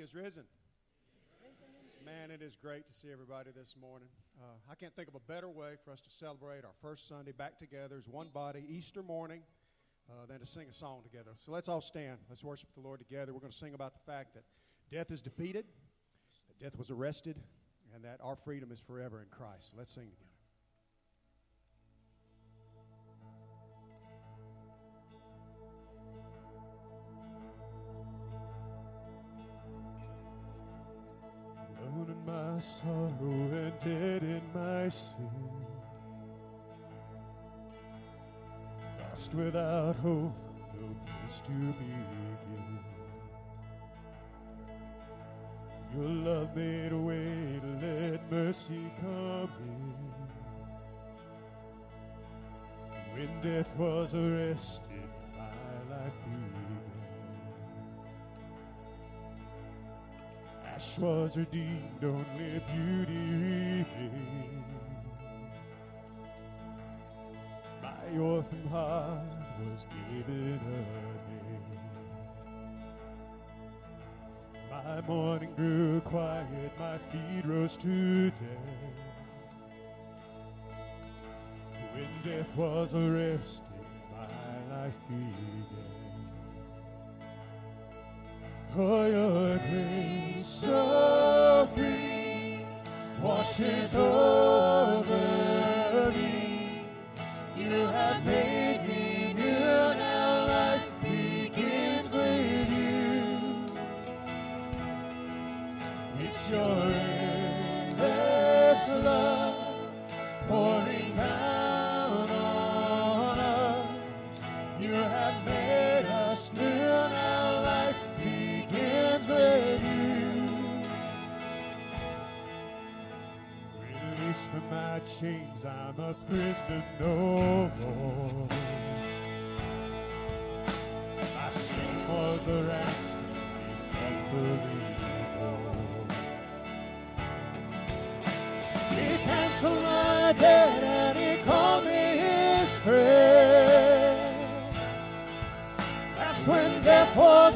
morning, church. All right, He is risen. Man, it is great to see everybody this morning. Uh, I can't think of a better way for us to celebrate our first Sunday back together as one body, Easter morning, uh, than to sing a song together. So let's all stand. Let's worship the Lord together. We're going to sing about the fact that death is defeated, that death was arrested, and that our freedom is forever in Christ. So let's sing together. Sorrow and dead in my sin. Lost without hope, no place to begin. Your love made a way to let mercy come in. When death was arrested, was redeemed, only beauty remained. My orphan heart was given a name. My mourning grew quiet, my feet rose to death. When death was arrested, my life began. Oh, your grace so free washes over me. You have made me new, now life begins with you. It's your endless love chains, I'm a prisoner no more. My shame was a ransom unbelievable. He canceled my debt and he called me his friend. That's when death was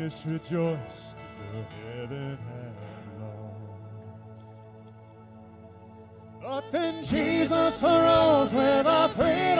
Darkness rejoiced as though heaven had lost. But then Jesus arose with a freedom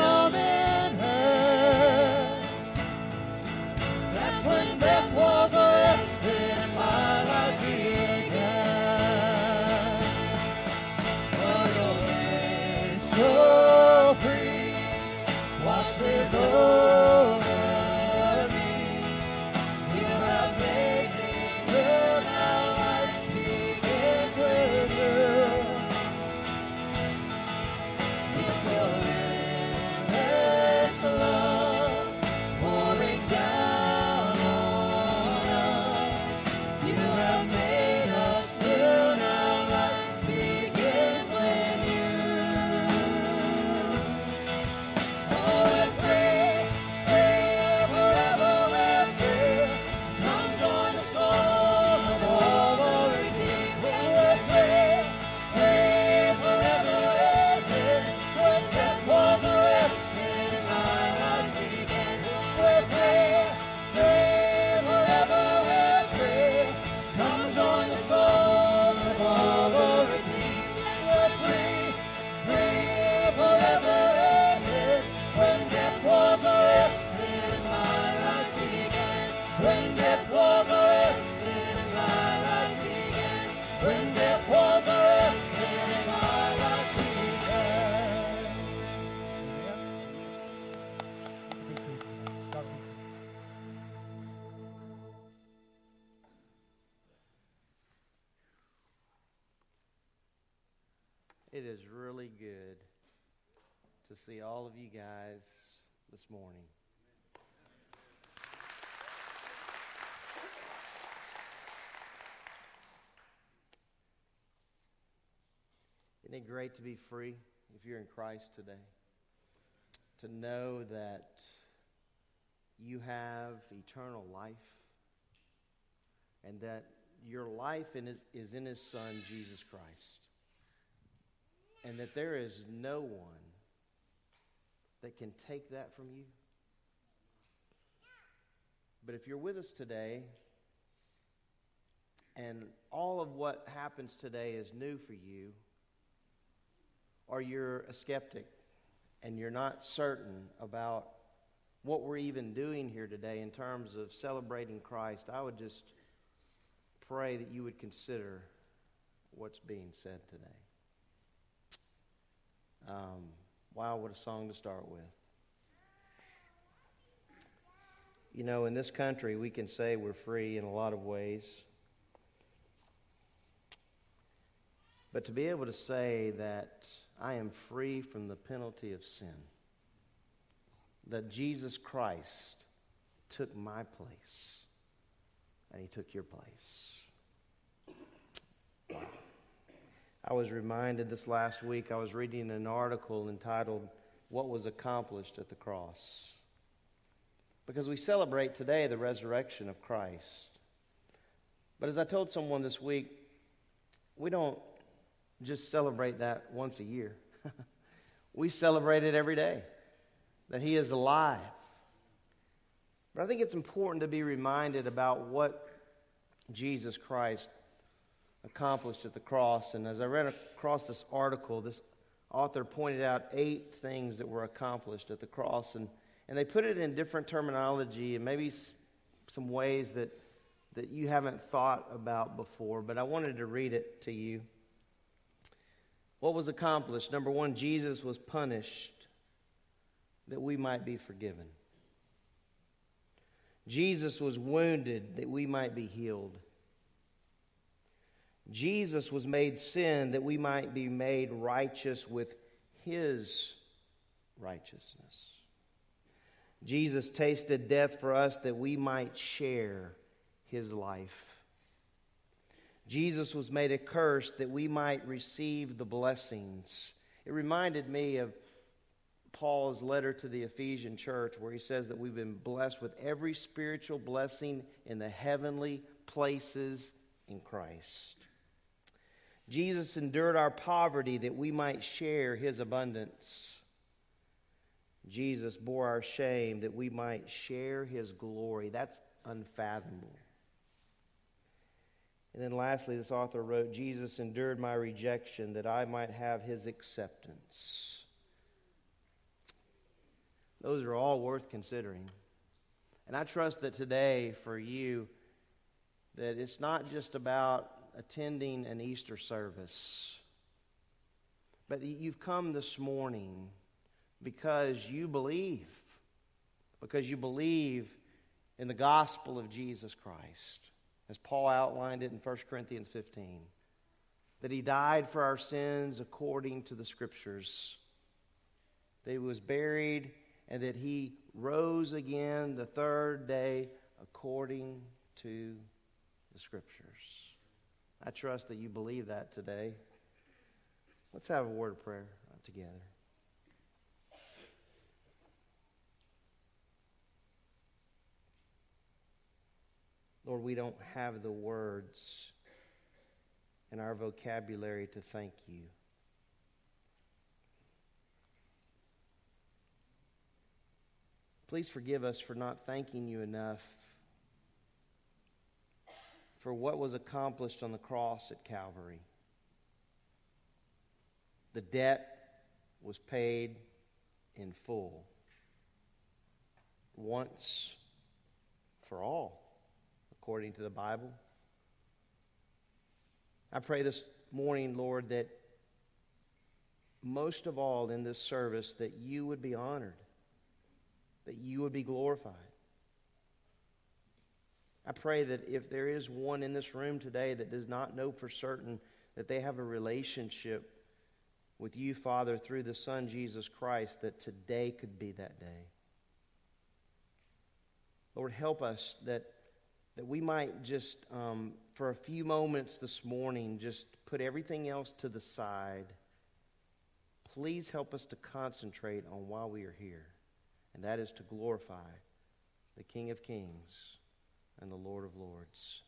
this morning. Isn't it great to be free if you're in Christ today? To know that you have eternal life and that your life is in His Son, Jesus Christ. And that there is no one that can take that from you. But if you're with us today, and all of what happens today is new for you, or you're a skeptic and you're not certain about what we're even doing here today in terms of celebrating Christ, I would just pray that you would consider what's being said today. Um, wow, what a song to start with. You know, in this country, we can say we're free in a lot of ways. But to be able to say that I am free from the penalty of sin, that Jesus Christ took my place, and he took your place. I was reminded this last week, I was reading an article entitled, What Was Accomplished at the Cross. Because we celebrate today the resurrection of Christ. But as I told someone this week, we don't just celebrate that once a year. we celebrate it every day, that He is alive. But I think it's important to be reminded about what Jesus Christ accomplished at the cross. And as I read across this article, this author pointed out eight things that were accomplished at the cross. And, and they put it in different terminology and maybe some ways that, that you haven't thought about before. But I wanted to read it to you. What was accomplished? Number one, Jesus was punished that we might be forgiven. Jesus was wounded that we might be healed. Jesus was made sin that we might be made righteous with his righteousness. Jesus tasted death for us that we might share his life. Jesus was made a curse that we might receive the blessings. It reminded me of Paul's letter to the Ephesian church, where he says that we've been blessed with every spiritual blessing in the heavenly places in Christ. Jesus endured our poverty that we might share his abundance. Jesus bore our shame that we might share his glory. That's unfathomable. And then lastly, this author wrote Jesus endured my rejection that I might have his acceptance. Those are all worth considering. And I trust that today for you, that it's not just about attending an Easter service, but you've come this morning because you believe, because you believe in the gospel of Jesus Christ, as Paul outlined it in 1 Corinthians 15, that he died for our sins according to the scriptures, that he was buried, and that he rose again the third day according to the scriptures. I trust that you believe that today. Let's have a word of prayer uh, together. Lord, we don't have the words in our vocabulary to thank you. Please forgive us for not thanking you enough for what was accomplished on the cross at Calvary. The debt was paid in full, once for all, according to the Bible. I pray this morning, Lord, that most of all in this service, that you would be honored, that you would be glorified. I pray that if there is one in this room today that does not know for certain that they have a relationship with you, Father, through the Son, Jesus Christ, that today could be that day. Lord, help us that, that we might just, um, for a few moments this morning, just put everything else to the side. Please help us to concentrate on why we are here, and that is to glorify the King of Kings and the Lord of Lords.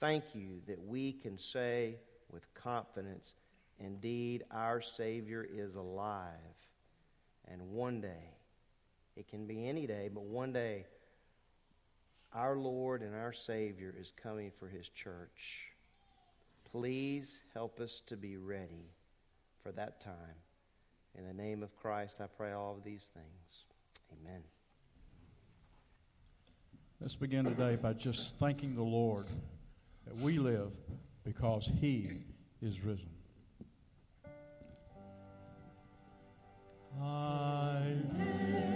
Thank you that we can say with confidence, indeed, our Savior is alive. And one day, it can be any day, but one day, our Lord and our Savior is coming for His church. Please help us to be ready for that time. In the name of Christ, I pray all of these things. Amen. Let's begin today by just thanking the Lord that we live because He is risen. I live,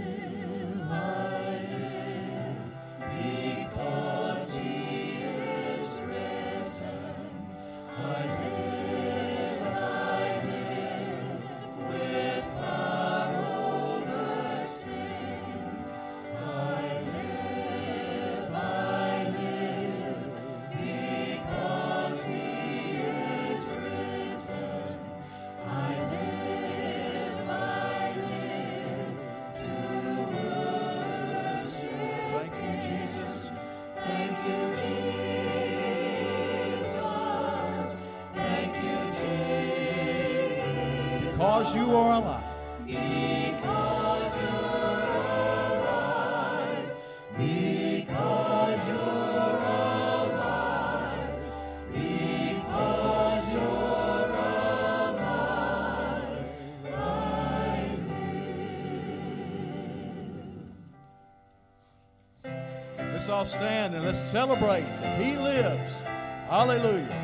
Because you are alive. Because you're alive. Because you're alive. Because you're alive. I live. Let's all stand and let's celebrate that He lives. Hallelujah.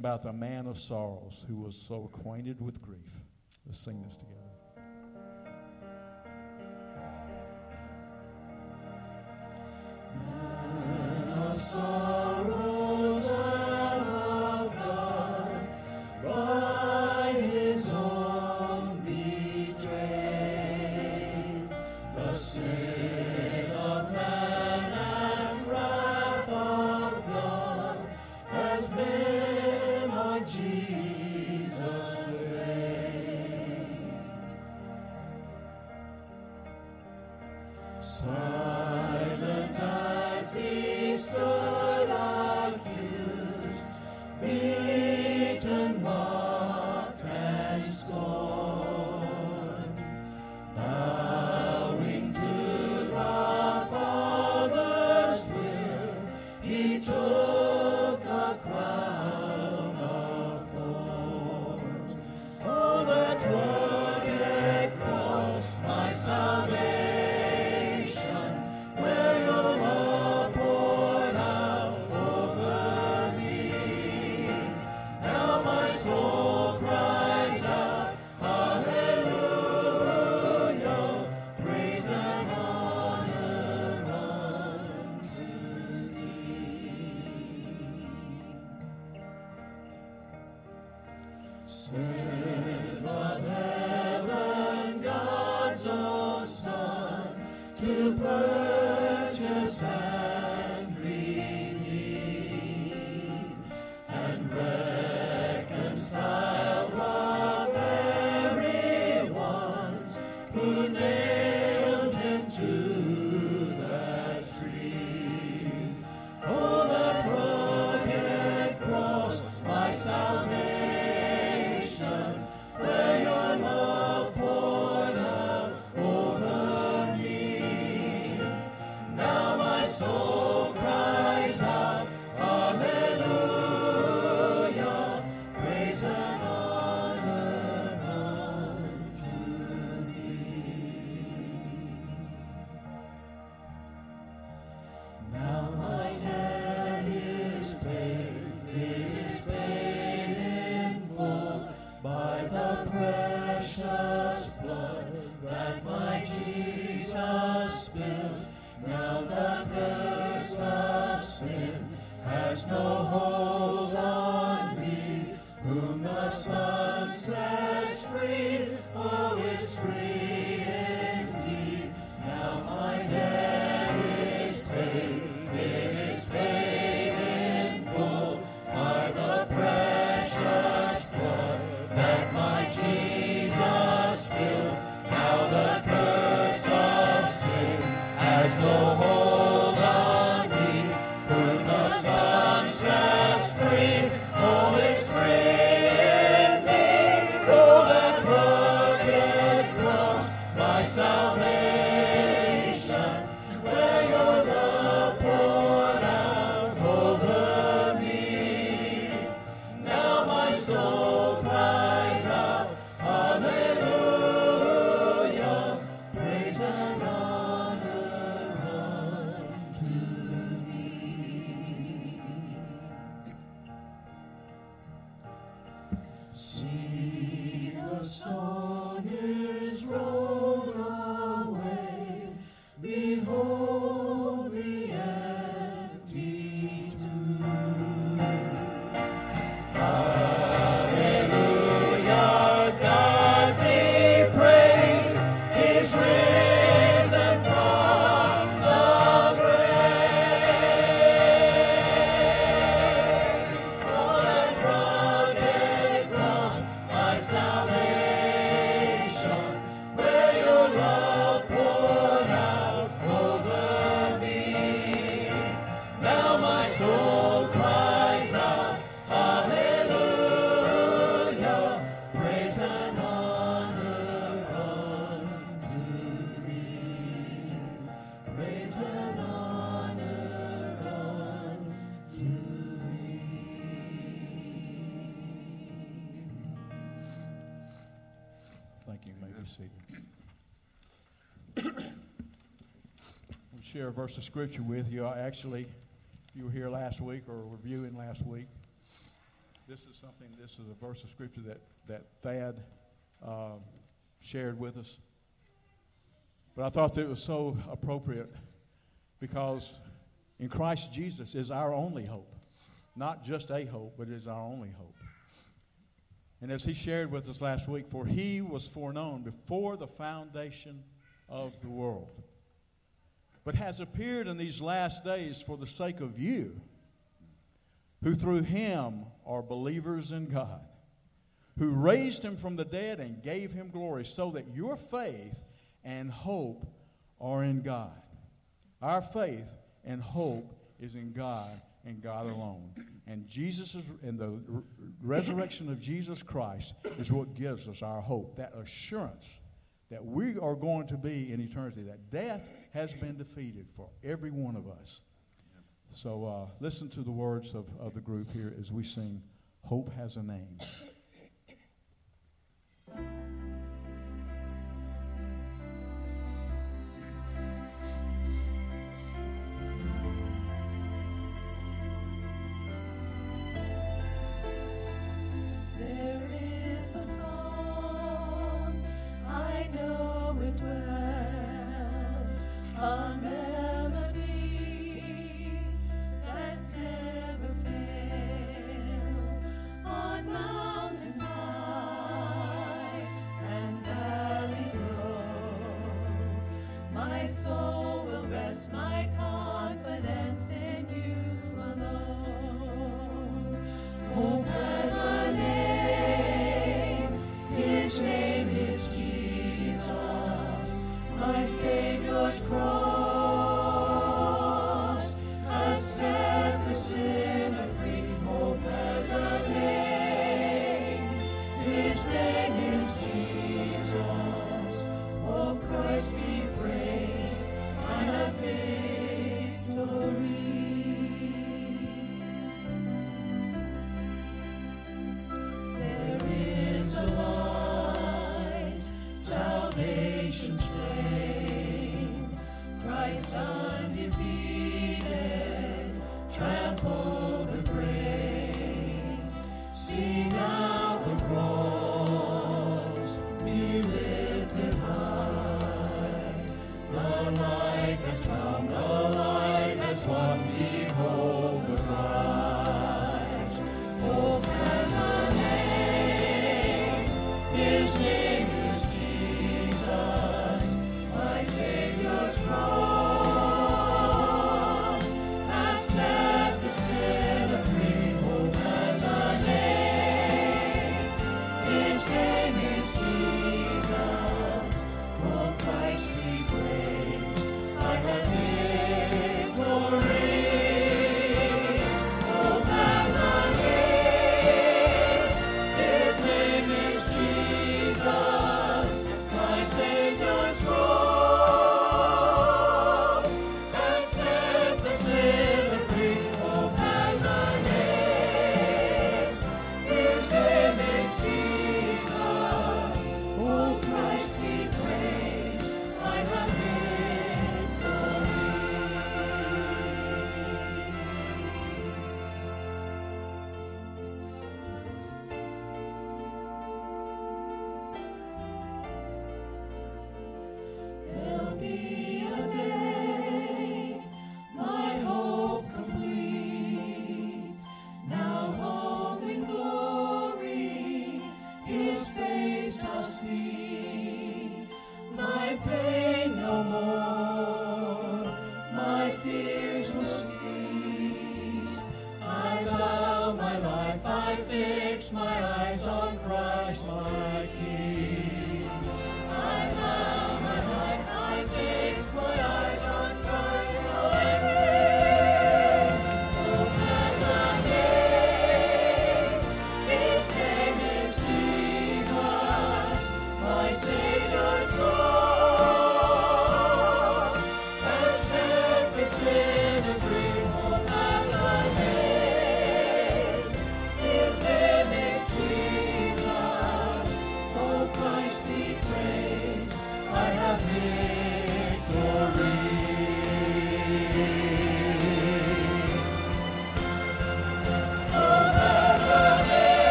about the man of sorrows who was so acquainted with grief. Let's sing this together. Sun. salvation. share a verse of scripture with you. I actually, you were here last week or reviewing last week. This is something, this is a verse of scripture that, that Thad uh, shared with us. But I thought that it was so appropriate because in Christ Jesus is our only hope. Not just a hope, but is our only hope. And as he shared with us last week, for he was foreknown before the foundation of the world but has appeared in these last days for the sake of you, who through him are believers in God, who raised him from the dead and gave him glory, so that your faith and hope are in God. Our faith and hope is in God and God alone. And Jesus is, and the r- resurrection of Jesus Christ is what gives us our hope, that assurance that we are going to be in eternity, that death has been defeated for every one of us. So uh, listen to the words of, of the group here as we sing Hope Has a Name.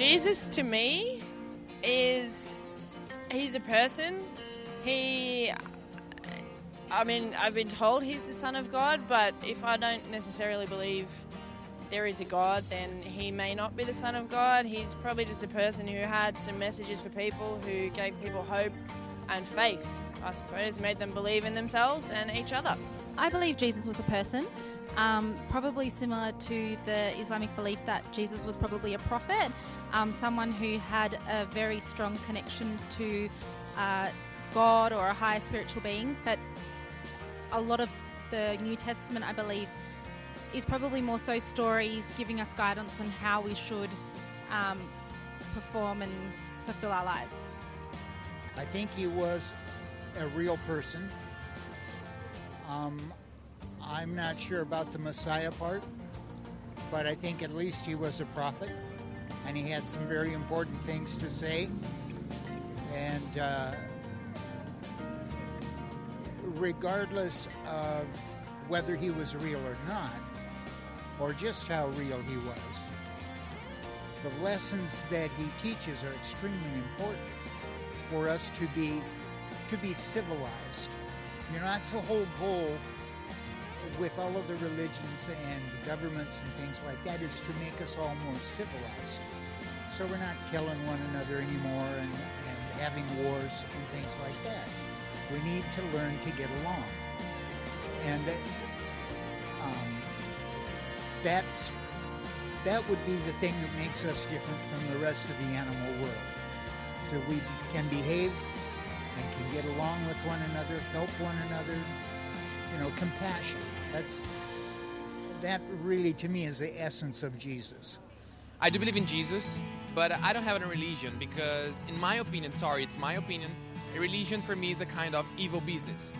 Jesus to me is he's a person. He I mean, I've been told he's the son of God, but if I don't necessarily believe there is a God, then he may not be the son of God. He's probably just a person who had some messages for people, who gave people hope and faith, I suppose, made them believe in themselves and each other. I believe Jesus was a person, um, probably similar to the Islamic belief that Jesus was probably a prophet, um, someone who had a very strong connection to uh, God or a higher spiritual being. But a lot of the New Testament, I believe, is probably more so stories giving us guidance on how we should um, perform and fulfill our lives. I think he was a real person. Um, I'm not sure about the Messiah part, but I think at least he was a prophet, and he had some very important things to say. And uh, regardless of whether he was real or not, or just how real he was, the lessons that he teaches are extremely important for us to be to be civilized. You know, that's the whole goal with all of the religions and governments and things like that is to make us all more civilized. So we're not killing one another anymore and, and having wars and things like that. We need to learn to get along. And um, that's that would be the thing that makes us different from the rest of the animal world. So we can behave and can get along with one another, help one another, you know, compassion. That's that really to me is the essence of Jesus. I do believe in Jesus, but I don't have a religion because, in my opinion, sorry, it's my opinion, a religion for me is a kind of evil business.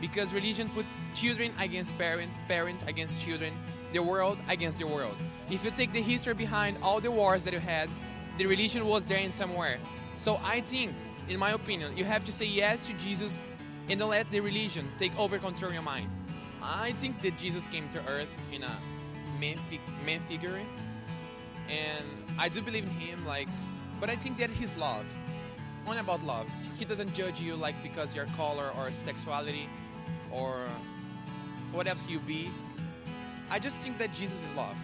Because religion put children against parents, parents against children, the world against the world. If you take the history behind all the wars that you had, the religion was there in somewhere. So I think, in my opinion, you have to say yes to Jesus and don't let the religion take over control your mind. I think that Jesus came to earth in a man, fig- man figure, and I do believe in him. Like, but I think that his love, only about love. He doesn't judge you like because your color or sexuality or whatever you be. I just think that Jesus is love.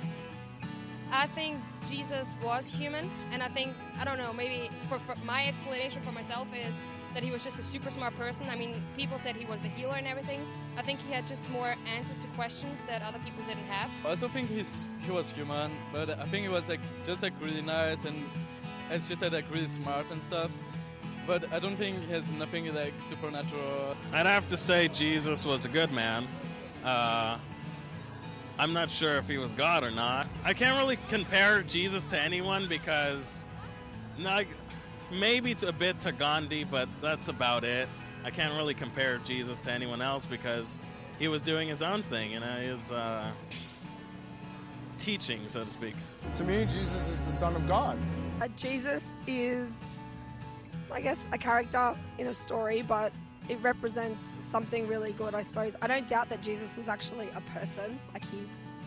I think Jesus was human, and I think I don't know. Maybe for, for my explanation for myself is that he was just a super smart person. I mean, people said he was the healer and everything. I think he had just more answers to questions that other people didn't have. I also think he's he was human, but I think he was like just like really nice and as she said like really smart and stuff. But I don't think he has nothing like supernatural. I'd have to say Jesus was a good man. Uh, I'm not sure if he was God or not. I can't really compare Jesus to anyone because, not, maybe it's a bit to Gandhi, but that's about it. I can't really compare Jesus to anyone else because he was doing his own thing, you know, his uh, teaching, so to speak. To me, Jesus is the Son of God. Uh, Jesus is, I guess, a character in a story, but it represents something really good, I suppose. I don't doubt that Jesus was actually a person, like he,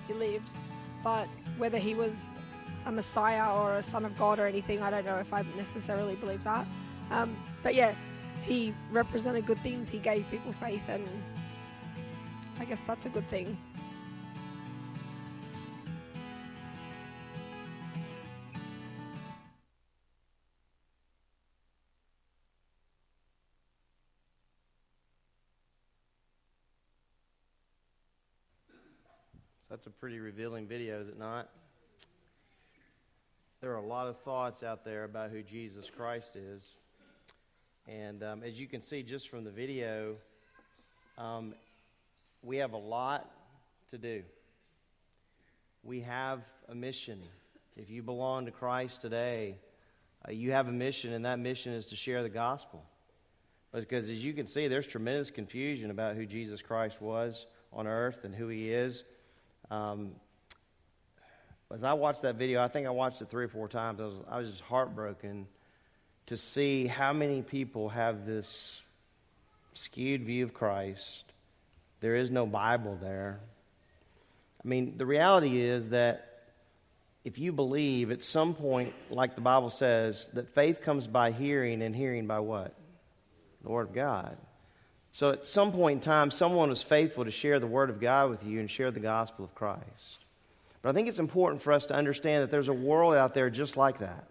he lived, but whether he was a Messiah or a Son of God or anything, I don't know if I necessarily believe that. Um, but yeah, he represented good things. He gave people faith, and I guess that's a good thing. That's a pretty revealing video, is it not? There are a lot of thoughts out there about who Jesus Christ is. And um, as you can see just from the video, um, we have a lot to do. We have a mission. If you belong to Christ today, uh, you have a mission, and that mission is to share the gospel. Because as you can see, there's tremendous confusion about who Jesus Christ was on earth and who he is. Um, as I watched that video, I think I watched it three or four times. I was, I was just heartbroken to see how many people have this skewed view of Christ. There is no Bible there. I mean, the reality is that if you believe at some point, like the Bible says, that faith comes by hearing and hearing by what? The Word of God. So at some point in time, someone was faithful to share the Word of God with you and share the gospel of Christ. But I think it's important for us to understand that there's a world out there just like that.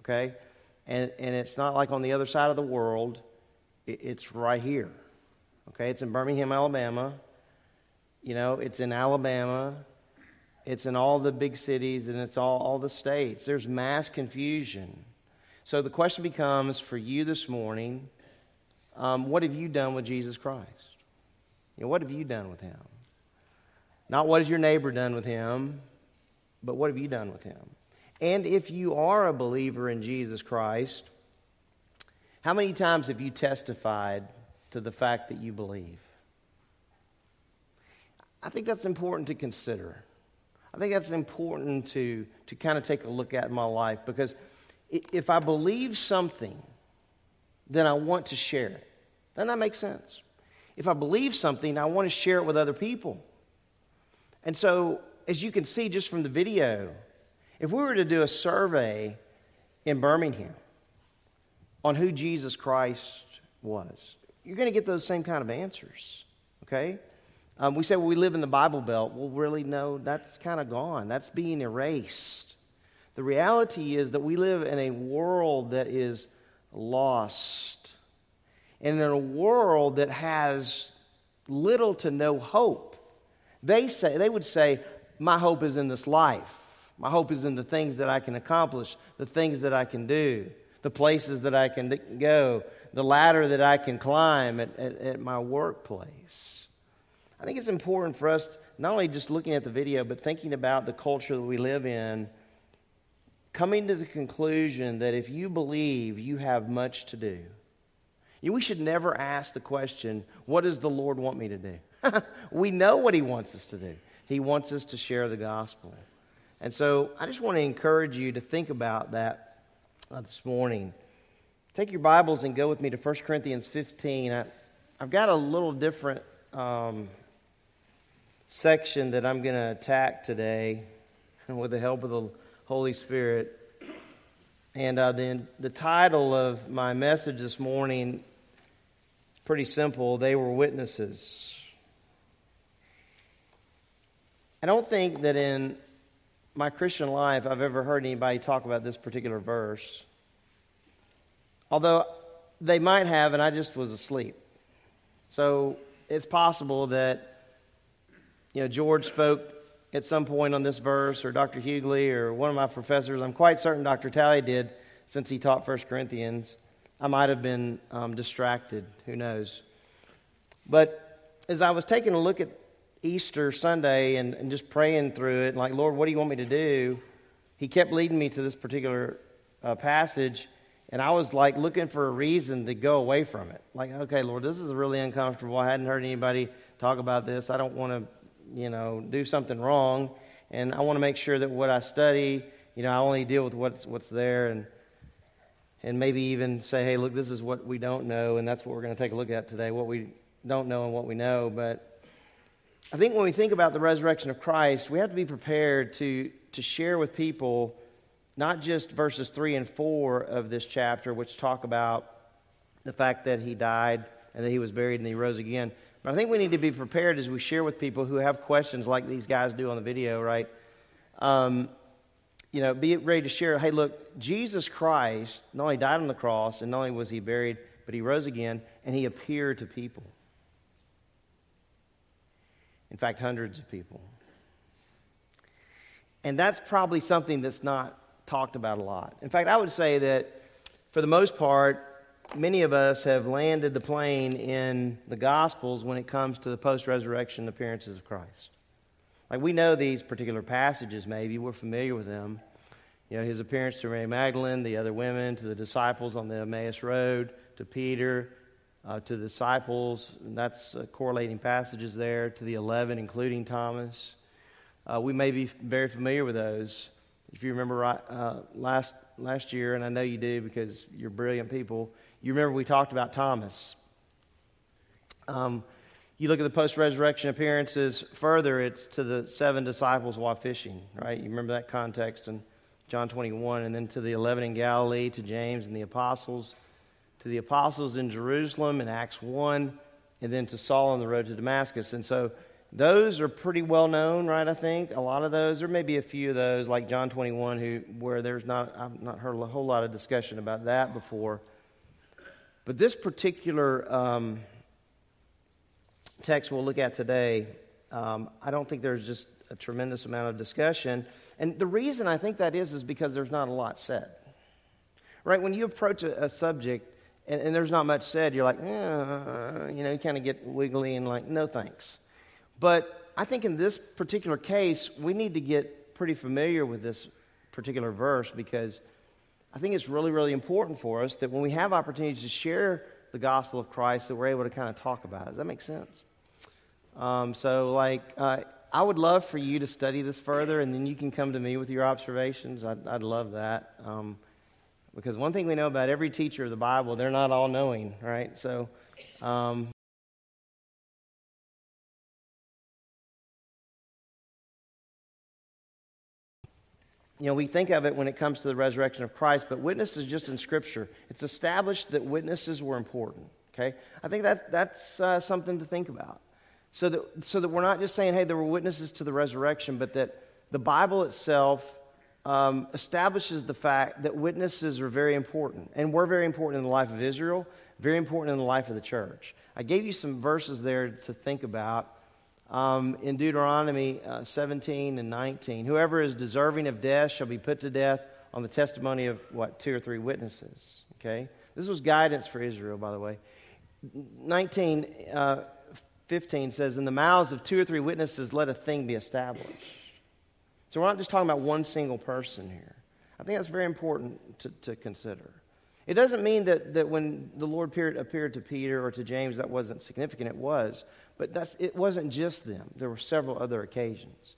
Okay? And, and it's not like on the other side of the world, it, it's right here. Okay? It's in Birmingham, Alabama. You know, it's in Alabama. It's in all the big cities and it's all, all the states. There's mass confusion. So the question becomes for you this morning um, what have you done with Jesus Christ? You know, what have you done with him? Not what has your neighbor done with him, but what have you done with him? And if you are a believer in Jesus Christ, how many times have you testified to the fact that you believe? I think that's important to consider. I think that's important to, to kind of take a look at in my life because if I believe something, then I want to share it. Doesn't that make sense? If I believe something, I want to share it with other people. And so, as you can see just from the video, if we were to do a survey in Birmingham on who Jesus Christ was, you're going to get those same kind of answers. Okay? Um, we say, well, we live in the Bible Belt. Well, really, no, that's kind of gone. That's being erased. The reality is that we live in a world that is lost, and in a world that has little to no hope. They say they would say, "My hope is in this life. My hope is in the things that I can accomplish, the things that I can do, the places that I can go, the ladder that I can climb at, at, at my workplace." I think it's important for us not only just looking at the video, but thinking about the culture that we live in, coming to the conclusion that if you believe, you have much to do. We should never ask the question, What does the Lord want me to do? we know what He wants us to do. He wants us to share the gospel. And so I just want to encourage you to think about that uh, this morning. Take your Bibles and go with me to 1 Corinthians 15. I, have got a little different. Um, section that I'm going to attack today with the help of the Holy Spirit. And uh, then the title of my message this morning is pretty simple They Were Witnesses. I don't think that in my Christian life I've ever heard anybody talk about this particular verse. Although they might have, and I just was asleep. So it's possible that you know, George spoke at some point on this verse, or Dr. Hughley, or one of my professors. I'm quite certain Dr. Talley did since he taught 1 Corinthians. I might have been um, distracted. Who knows? But as I was taking a look at Easter Sunday and, and just praying through it, and like, Lord, what do you want me to do? He kept leading me to this particular uh, passage, and I was like looking for a reason to go away from it. Like, okay, Lord, this is really uncomfortable. I hadn't heard anybody talk about this. I don't want to you know, do something wrong. And I want to make sure that what I study, you know, I only deal with what's, what's there and, and maybe even say, hey, look, this is what we don't know, and that's what we're going to take a look at today, what we don't know and what we know. But I think when we think about the resurrection of Christ, we have to be prepared to, to share with people not just verses 3 and 4 of this chapter, which talk about the fact that he died and that he was buried and he rose again, but I think we need to be prepared as we share with people who have questions like these guys do on the video, right? Um, you know, be ready to share. Hey, look, Jesus Christ not only died on the cross and not only was he buried, but he rose again and he appeared to people. In fact, hundreds of people. And that's probably something that's not talked about a lot. In fact, I would say that for the most part, many of us have landed the plane in the Gospels when it comes to the post resurrection appearances of Christ. Like we know these particular passages, maybe, we're familiar with them. You know, his appearance to Mary Magdalene, the other women, to the disciples on the Emmaus Road, to Peter, uh, to the disciples, and that's uh, correlating passages there, to the 11, including Thomas. Uh, we may be very familiar with those. If you remember right, uh, last, last year, and I know you do because you're brilliant people, you remember we talked about Thomas. Um, you look at the post resurrection appearances further, it's to the seven disciples while fishing, right? You remember that context in John 21, and then to the 11 in Galilee, to James and the apostles, to the apostles in Jerusalem in Acts 1, and then to Saul on the road to Damascus. And so those are pretty well known, right? I think a lot of those. There may be a few of those, like John 21, who where there's not I've not heard a whole lot of discussion about that before. But this particular um, text we'll look at today, um, I don't think there's just a tremendous amount of discussion. And the reason I think that is is because there's not a lot said. Right? When you approach a, a subject and, and, there's not much said, you're like, eh, you know, you kind of get wiggly and like, no thanks. But I think in this particular case, we need to get pretty familiar with this particular verse because I think it's really, really important for us that when we have opportunities to share the gospel of Christ, that we're able to kind of talk about it. Does that make sense? Um, so, like, uh, I would love for you to study this further, and then you can come to me with your observations. I'd, I'd love that. Um, because one thing we know about every teacher of the Bible, they're not all knowing, right? So, um, you know, we think of it when it comes to the resurrection of Christ, but witnesses just in Scripture. It's established that witnesses were important. Okay, I think that that's uh, something to think about. So that so that we're not just saying, hey, there were witnesses to the resurrection, but that the Bible itself um, establishes the fact that witnesses are very important, and were very important in the life of Israel, very important in the life of the church. I gave you some verses there to think about um, in Deuteronomy uh, 17 and 19. Whoever is deserving of death shall be put to death on the testimony of what two or three witnesses. Okay, this was guidance for Israel, by the way. 19, uh, 15 says, "In the mouths of two or three witnesses, let a thing be established." So we're not just talking about one single person here. I think that's very important to, to consider. It doesn't mean that, that when the Lord appeared, appeared to Peter or to James, that wasn't significant. It was. But that's, it wasn't just them. There were several other occasions.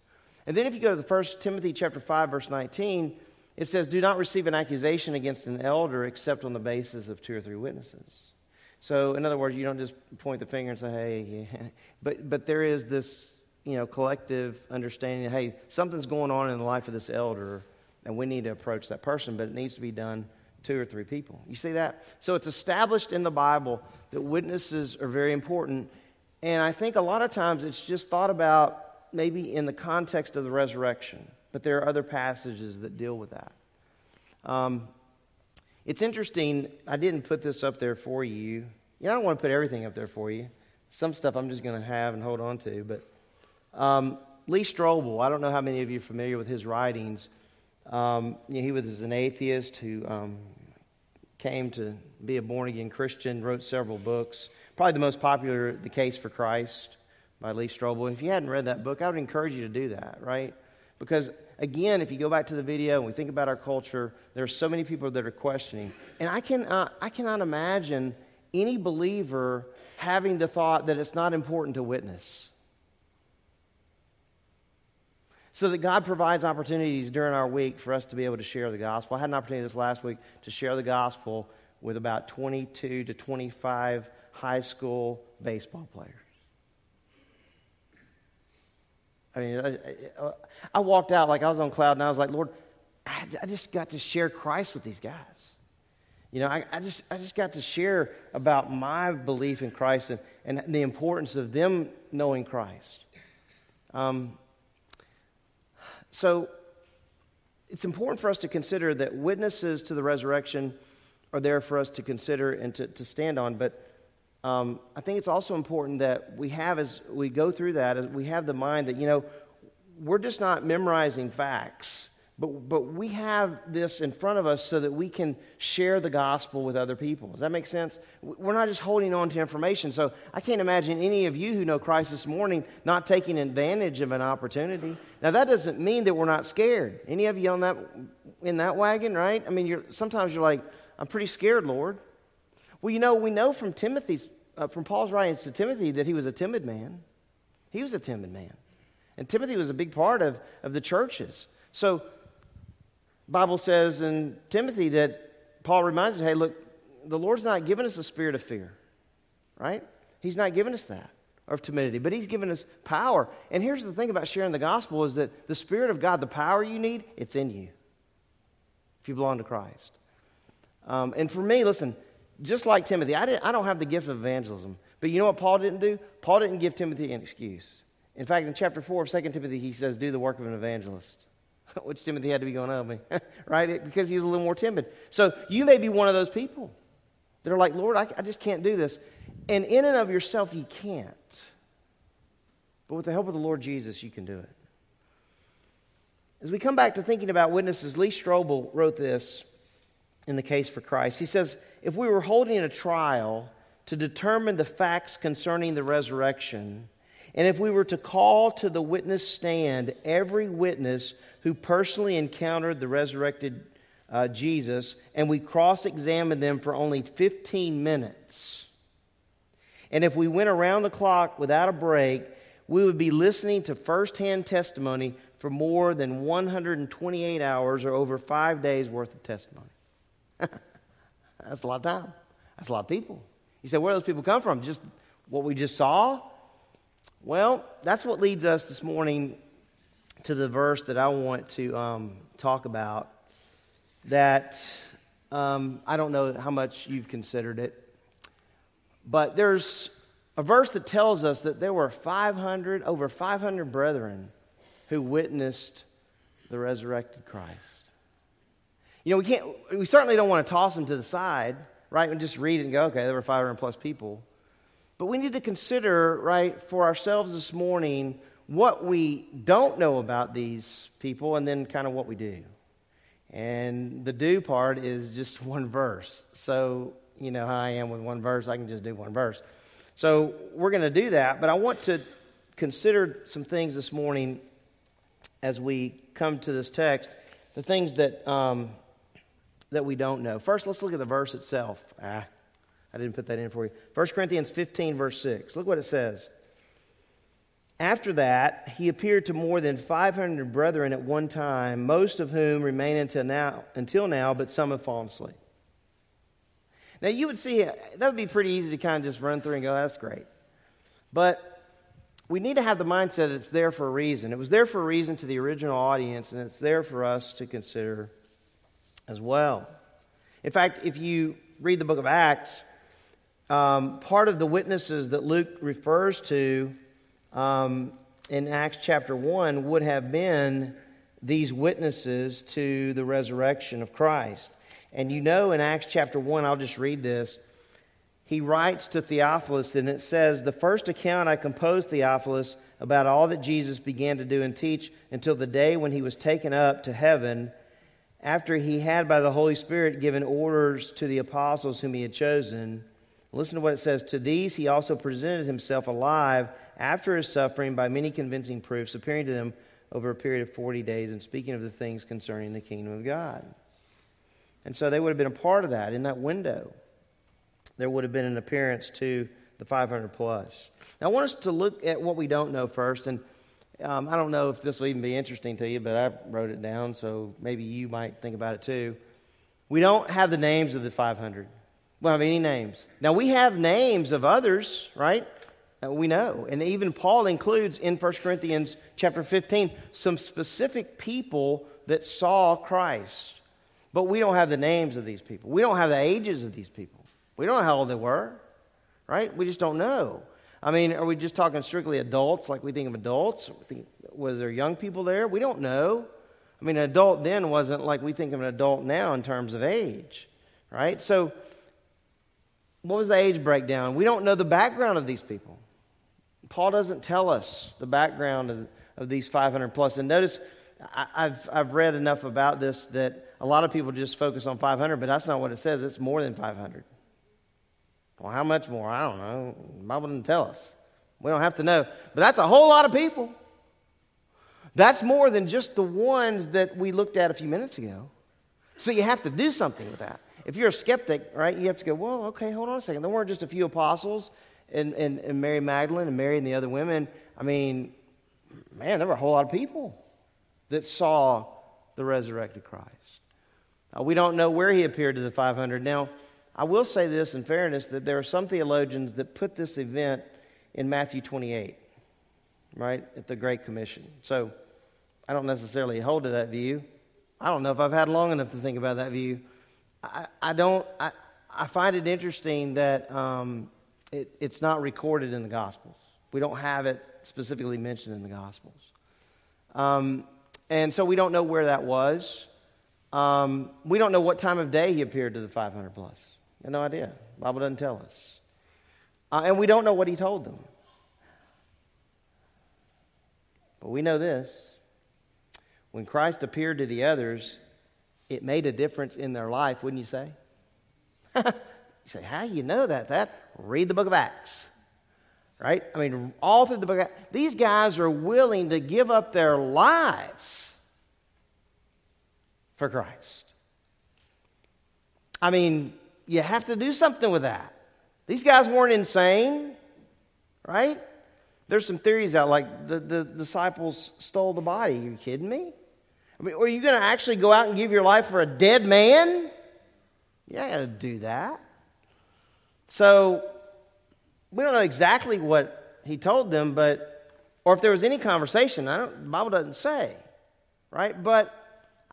And then if you go to the first Timothy chapter 5, verse 19, it says, Do not receive an accusation against an elder except on the basis of two or three witnesses. So, in other words, you don't just point the finger and say, hey, yeah. but, but there is this you know, collective understanding, hey, something's going on in the life of this elder, and we need to approach that person, but it needs to be done two or three people. You see that? So it's established in the Bible that witnesses are very important, and I think a lot of times it's just thought about maybe in the context of the resurrection, but there are other passages that deal with that. Um, it's interesting, I didn't put this up there for you. You know, I don't want to put everything up there for you. Some stuff I'm just going to have and hold on to, but um, Lee Strobel, I don't know how many of you are familiar with his writings. Um, you know, he was an atheist who um, came to be a born again Christian, wrote several books. Probably the most popular, The Case for Christ by Lee Strobel. If you hadn't read that book, I would encourage you to do that, right? Because, again, if you go back to the video and we think about our culture, there are so many people that are questioning. And I, can, uh, I cannot imagine any believer having the thought that it's not important to witness. So that God provides opportunities during our week for us to be able to share the gospel. I had an opportunity this last week to share the gospel with about 22 to 25 high school baseball players. I mean, I, I, walked out like I was on cloud, and I was like, Lord, I, I just got to share Christ with these guys. You know, I, I, just, I just got to share about my belief in Christ and, and the importance of them knowing Christ. Um, so it's important for us to consider that witnesses to the resurrection are there for us to consider and to, to stand on. But um, I think it's also important that we have, as we go through that, as we have the mind that, you know, we're just not memorizing facts. But, but we have this in front of us so that we can share the gospel with other people. Does that make sense? We're not just holding on to information. So I can't imagine any of you who know Christ this morning not taking advantage of an opportunity. Now, that doesn't mean that we're not scared. Any of you on that, in that wagon, right? I mean, you're, sometimes you're like, I'm pretty scared, Lord. Well, you know, we know from Timothy's, uh, from Paul's writings to Timothy that he was a timid man. He was a timid man. And Timothy was a big part of, of the churches. So Bible says in Timothy that Paul reminds us, hey, look, the Lord's not given us a spirit of fear, right? He's not given us that. Of timidity, but He's given us power. And here's the thing about sharing the gospel is that the Spirit of God, the power you need, it's in you if you belong to Christ. Um, and for me, listen, just like Timothy, I, I don't have the gift of evangelism. But you know what Paul didn't do? Paul didn't give Timothy an excuse. In fact, in chapter 4 of 2 Timothy, he says, Do the work of an evangelist, which Timothy had to be going, Oh, me, right? Because he was a little more timid. So you may be one of those people that are like, Lord, I, I just can't do this. And in and of yourself, you can't. But with the help of the Lord Jesus, you can do it. As we come back to thinking about witnesses, Lee Strobel wrote this in the case for Christ. He says, If we were holding a trial to determine the facts concerning the resurrection, and if we were to call to the witness stand every witness who personally encountered the resurrected uh, Jesus, and we cross examined them for only 15 minutes, and if we went around the clock without a break, we would be listening to firsthand testimony for more than 128 hours or over five days worth of testimony. That's a lot of time. That's a lot of people. You say, where do those people come from? Just what we just saw? Well, that's what leads us this morning to the verse that I want to um, talk about. That um, I don't know how much you've considered it, but there's a verse that tells us that there were 500, over 500 brethren who witnessed the resurrected Christ. You know, we can't, we certainly don't want to toss them to the side, right? And just read it and go, okay, there were 500 plus people. But we need to consider, right, for ourselves this morning what we don't know about these people and then kind of what we do. And the do part is just one verse. So, you know how I am with one verse, I can just do one verse. So, we're going to do that, but I want to consider some things this morning as we come to this text, the things that, um, that we don't know. First, let's look at the verse itself. Ah, I didn't put that in for you. 1 Corinthians 15, verse 6. Look what it says. After that, he appeared to more than 500 brethren at one time, most of whom remain until now, until now but some have fallen asleep. Now, you would see, that would be pretty easy to kind of just run through and go, that's great. But we need to have the mindset that it's there for a reason. It was there for a reason to the original audience, and it's there for us to consider as well. In fact, if you read the book of Acts, um, part of the witnesses that Luke refers to um, in Acts chapter 1 would have been these witnesses to the resurrection of Christ. And you know in Acts chapter 1, I'll just read this. He writes to Theophilus, and it says, The first account I composed, Theophilus, about all that Jesus began to do and teach until the day when he was taken up to heaven, after he had by the Holy Spirit given orders to the apostles whom he had chosen. Listen to what it says To these he also presented himself alive after his suffering by many convincing proofs, appearing to them over a period of 40 days and speaking of the things concerning the kingdom of God. And so they would have been a part of that in that window. There would have been an appearance to the 500 plus. Now, I want us to look at what we don't know first. And um, I don't know if this will even be interesting to you, but I wrote it down, so maybe you might think about it too. We don't have the names of the 500. We don't have any names. Now, we have names of others, right? We know. And even Paul includes in 1 Corinthians chapter 15 some specific people that saw Christ. But we don't have the names of these people. We don't have the ages of these people. We don't know how old they were, right? We just don't know. I mean, are we just talking strictly adults, like we think of adults? Was there young people there? We don't know. I mean, an adult then wasn't like we think of an adult now in terms of age, right? So, what was the age breakdown? We don't know the background of these people. Paul doesn't tell us the background of, of these 500 plus. And notice, I, I've, I've read enough about this that a lot of people just focus on 500, but that's not what it says. It's more than 500. Well, how much more? I don't know. The Bible didn't tell us. We don't have to know. But that's a whole lot of people. That's more than just the ones that we looked at a few minutes ago. So you have to do something with that. If you're a skeptic, right, you have to go, well, okay, hold on a second. There weren't just a few apostles and, and, and Mary Magdalene and Mary and the other women. I mean, man, there were a whole lot of people that saw the resurrected Christ. Uh, we don't know where he appeared to the 500. Now, I will say this in fairness that there are some theologians that put this event in Matthew 28, right? At the Great Commission. So I don't necessarily hold to that view. I don't know if I've had long enough to think about that view. I, I don't, I, I find it interesting that um, it, it's not recorded in the Gospels. We don't have it specifically mentioned in the Gospels. Um, and so we don't know where that was. Um, we don't know what time of day he appeared to the 500 plus. We have no idea. The Bible doesn't tell us. Uh, and we don't know what he told them. But we know this. When Christ appeared to the others, it made a difference in their life, wouldn't you say? you say, how do you know that? That read the book of Acts. Right? I mean, all through the book of Acts, these guys are willing to give up their lives for Christ. I mean, you have to do something with that. These guys weren't insane, right? There's some theories out like the, the disciples stole the body. Are you kidding me? I mean, are you going to actually go out and give your life for a dead man? You ain't got to do that. So, we don't know exactly what he told them, but, or if there was any conversation, I don't, the Bible doesn't say, right? But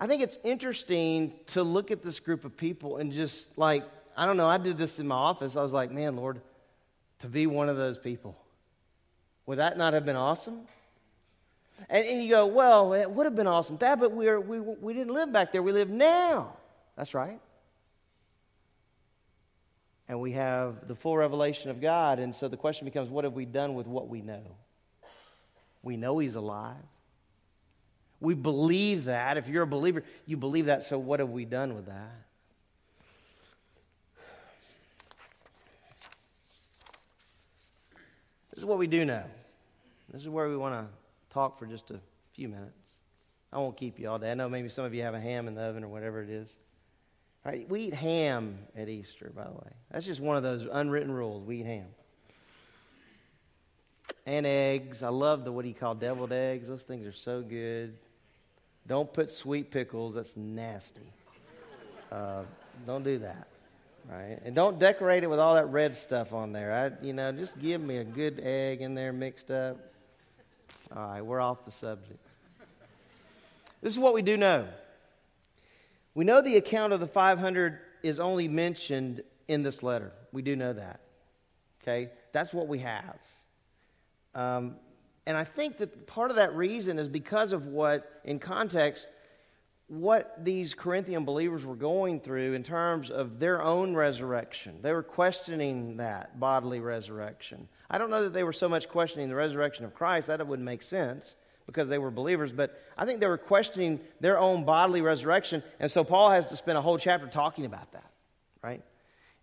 I think it's interesting to look at this group of people and just like, I don't know, I did this in my office. I was like, man, Lord, to be one of those people. Would that not have been awesome? And, and you go, well, it would have been awesome, Dad, but we, we, we didn't live back there. We live now. That's right. And we have the full revelation of God. And so the question becomes, what have we done with what we know? We know He's alive. We believe that. If you're a believer, you believe that. So what have we done with that? This is what we do know. This is where we want to talk for just a few minutes. I won't keep you all day. I know maybe some of you have a ham in the oven or whatever it is. All right, we eat ham at Easter, by the way. That's just one of those unwritten rules. We eat ham. And eggs. I love the what he called deviled eggs. Those things are so good. Don't put sweet pickles. That's nasty. Uh, don't do that. Right? And don't decorate it with all that red stuff on there. I, you know, just give me a good egg in there mixed up. All right, we're off the subject. This is what we do know. We know the account of the 500 is only mentioned in this letter. We do know that. Okay? That's what we have. Um, and I think that part of that reason is because of what, in context, what these Corinthian believers were going through in terms of their own resurrection. They were questioning that bodily resurrection. I don't know that they were so much questioning the resurrection of Christ, that wouldn't make sense because they were believers, but I think they were questioning their own bodily resurrection. And so Paul has to spend a whole chapter talking about that, right?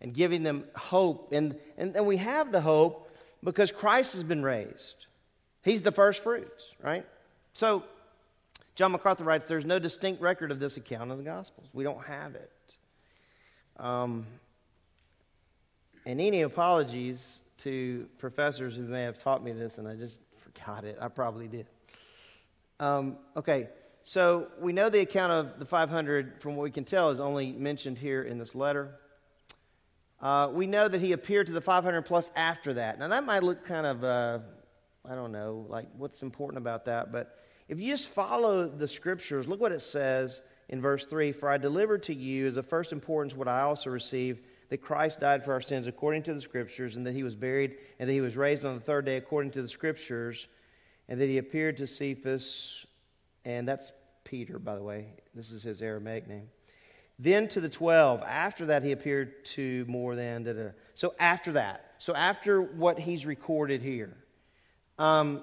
And giving them hope. And, and, and we have the hope because Christ has been raised. He's the first fruits, right? So, John MacArthur writes, There's no distinct record of this account in the Gospels. We don't have it. Um, and any apologies to professors who may have taught me this, and I just forgot it. I probably did. Um, okay, so we know the account of the 500, from what we can tell, is only mentioned here in this letter. Uh, we know that he appeared to the 500 plus after that. Now, that might look kind of, uh, I don't know, like what's important about that. But if you just follow the scriptures, look what it says in verse 3 For I delivered to you as of first importance what I also received that Christ died for our sins according to the Scriptures, and that he was buried, and that he was raised on the third day according to the Scriptures, and that he appeared to Cephas, and that's Peter, by the way. This is his Aramaic name. Then to the twelve. After that, he appeared to more than. Da, da. So after that, so after what he's recorded here. Um,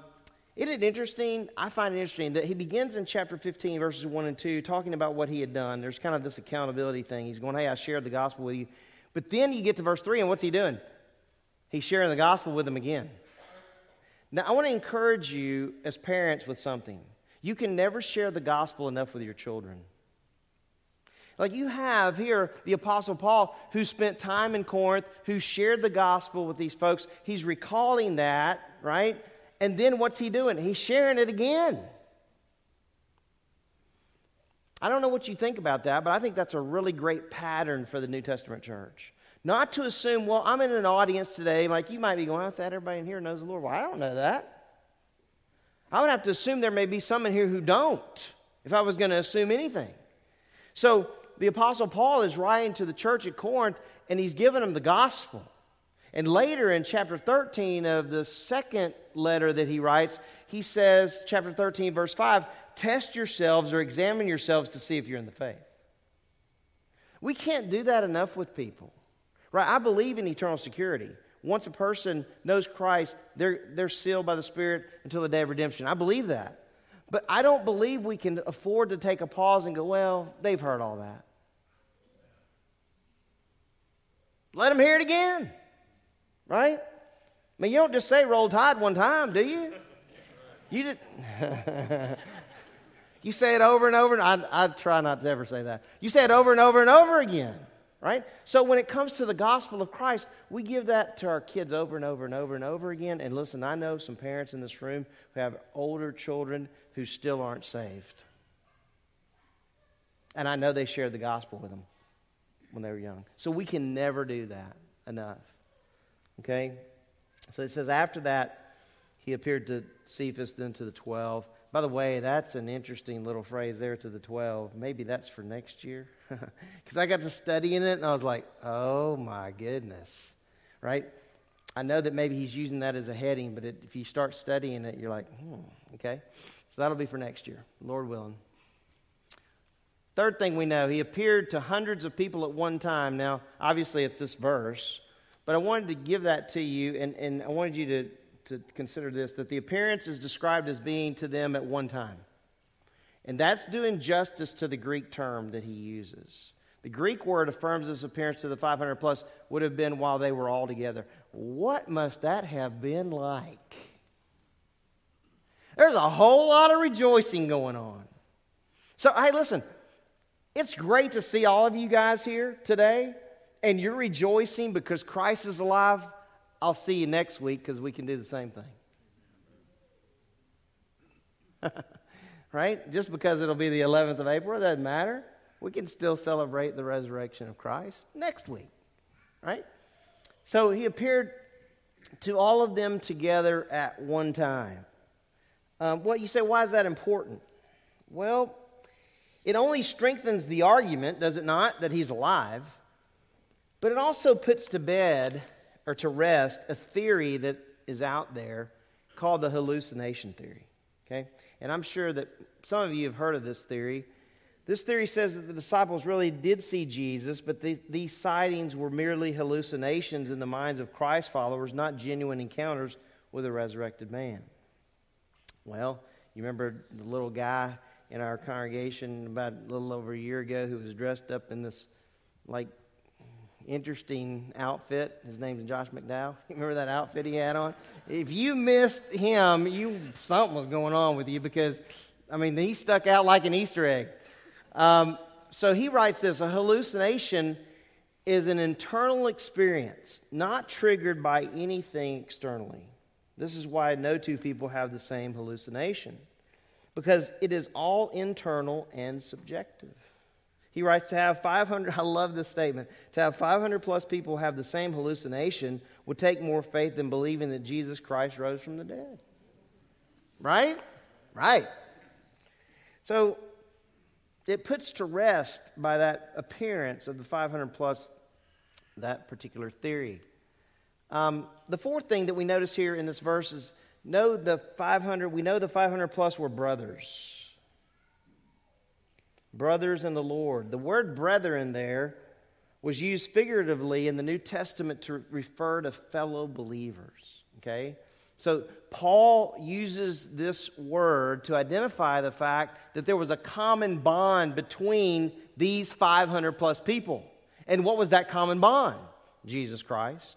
isn't it interesting? I find it interesting that he begins in chapter 15, verses 1 and 2, talking about what he had done. There's kind of this accountability thing. He's going, Hey, I shared the gospel with you. But then you get to verse 3, and what's he doing? He's sharing the gospel with them again. Now, I want to encourage you as parents with something. You can never share the gospel enough with your children. Like you have here the Apostle Paul, who spent time in Corinth, who shared the gospel with these folks. He's recalling that, right? And then what's he doing? He's sharing it again. I don't know what you think about that, but I think that's a really great pattern for the New Testament church. Not to assume, well, I'm in an audience today, like you might be going, I thought everybody in here knows the Lord. Well, I don't know that. I would have to assume there may be some in here who don't, if I was going to assume anything. So the Apostle Paul is writing to the church at Corinth, and he's giving them the gospel. And later in chapter 13 of the second letter that he writes, he says, chapter 13, verse 5, test yourselves or examine yourselves to see if you're in the faith. We can't do that enough with people. Right? I believe in eternal security. Once a person knows Christ, they're, they're sealed by the Spirit until the day of redemption. I believe that. But I don't believe we can afford to take a pause and go, well, they've heard all that. Let them hear it again. Right? I mean, you don't just say roll tide one time, do you? You you say it over and over, and I, I try not to ever say that. You say it over and over and over again, right? So when it comes to the gospel of Christ, we give that to our kids over and over and over and over again. And listen, I know some parents in this room who have older children who still aren't saved. And I know they shared the gospel with them when they were young. So we can never do that enough. Okay? So it says, after that, he appeared to Cephas, then to the 12. By the way, that's an interesting little phrase there to the 12. Maybe that's for next year. Because I got to studying it and I was like, oh my goodness. Right? I know that maybe he's using that as a heading, but it, if you start studying it, you're like, hmm, okay. So that'll be for next year, Lord willing. Third thing we know, he appeared to hundreds of people at one time. Now, obviously, it's this verse, but I wanted to give that to you, and, and I wanted you to, to consider this that the appearance is described as being to them at one time. And that's doing justice to the Greek term that he uses. The Greek word affirms this appearance to the 500 plus would have been while they were all together. What must that have been like? There's a whole lot of rejoicing going on. So, hey, listen, it's great to see all of you guys here today, and you're rejoicing because Christ is alive. I'll see you next week because we can do the same thing. right? Just because it'll be the 11th of April, it doesn't matter. We can still celebrate the resurrection of Christ next week. Right? So he appeared to all of them together at one time. Um, what you say, why is that important? Well, it only strengthens the argument, does it not, that he's alive, but it also puts to bed or to rest a theory that is out there called the hallucination theory. Okay? And I'm sure that some of you have heard of this theory. This theory says that the disciples really did see Jesus, but the, these sightings were merely hallucinations in the minds of Christ followers, not genuine encounters with a resurrected man. Well, you remember the little guy in our congregation about a little over a year ago who was dressed up in this like interesting outfit. His name's Josh McDowell. You remember that outfit he had on? If you missed him, you something was going on with you because I mean he stuck out like an Easter egg. Um, so he writes this: a hallucination is an internal experience, not triggered by anything externally. This is why no two people have the same hallucination because it is all internal and subjective. He writes to have 500, I love this statement, to have 500 plus people have the same hallucination would take more faith than believing that Jesus Christ rose from the dead. Right? Right. So it puts to rest by that appearance of the 500 plus that particular theory. Um, the fourth thing that we notice here in this verse is know the 500, we know the 500 plus were brothers. Brothers in the Lord. The word brethren there was used figuratively in the New Testament to refer to fellow believers. Okay? So Paul uses this word to identify the fact that there was a common bond between these 500 plus people. And what was that common bond? Jesus Christ.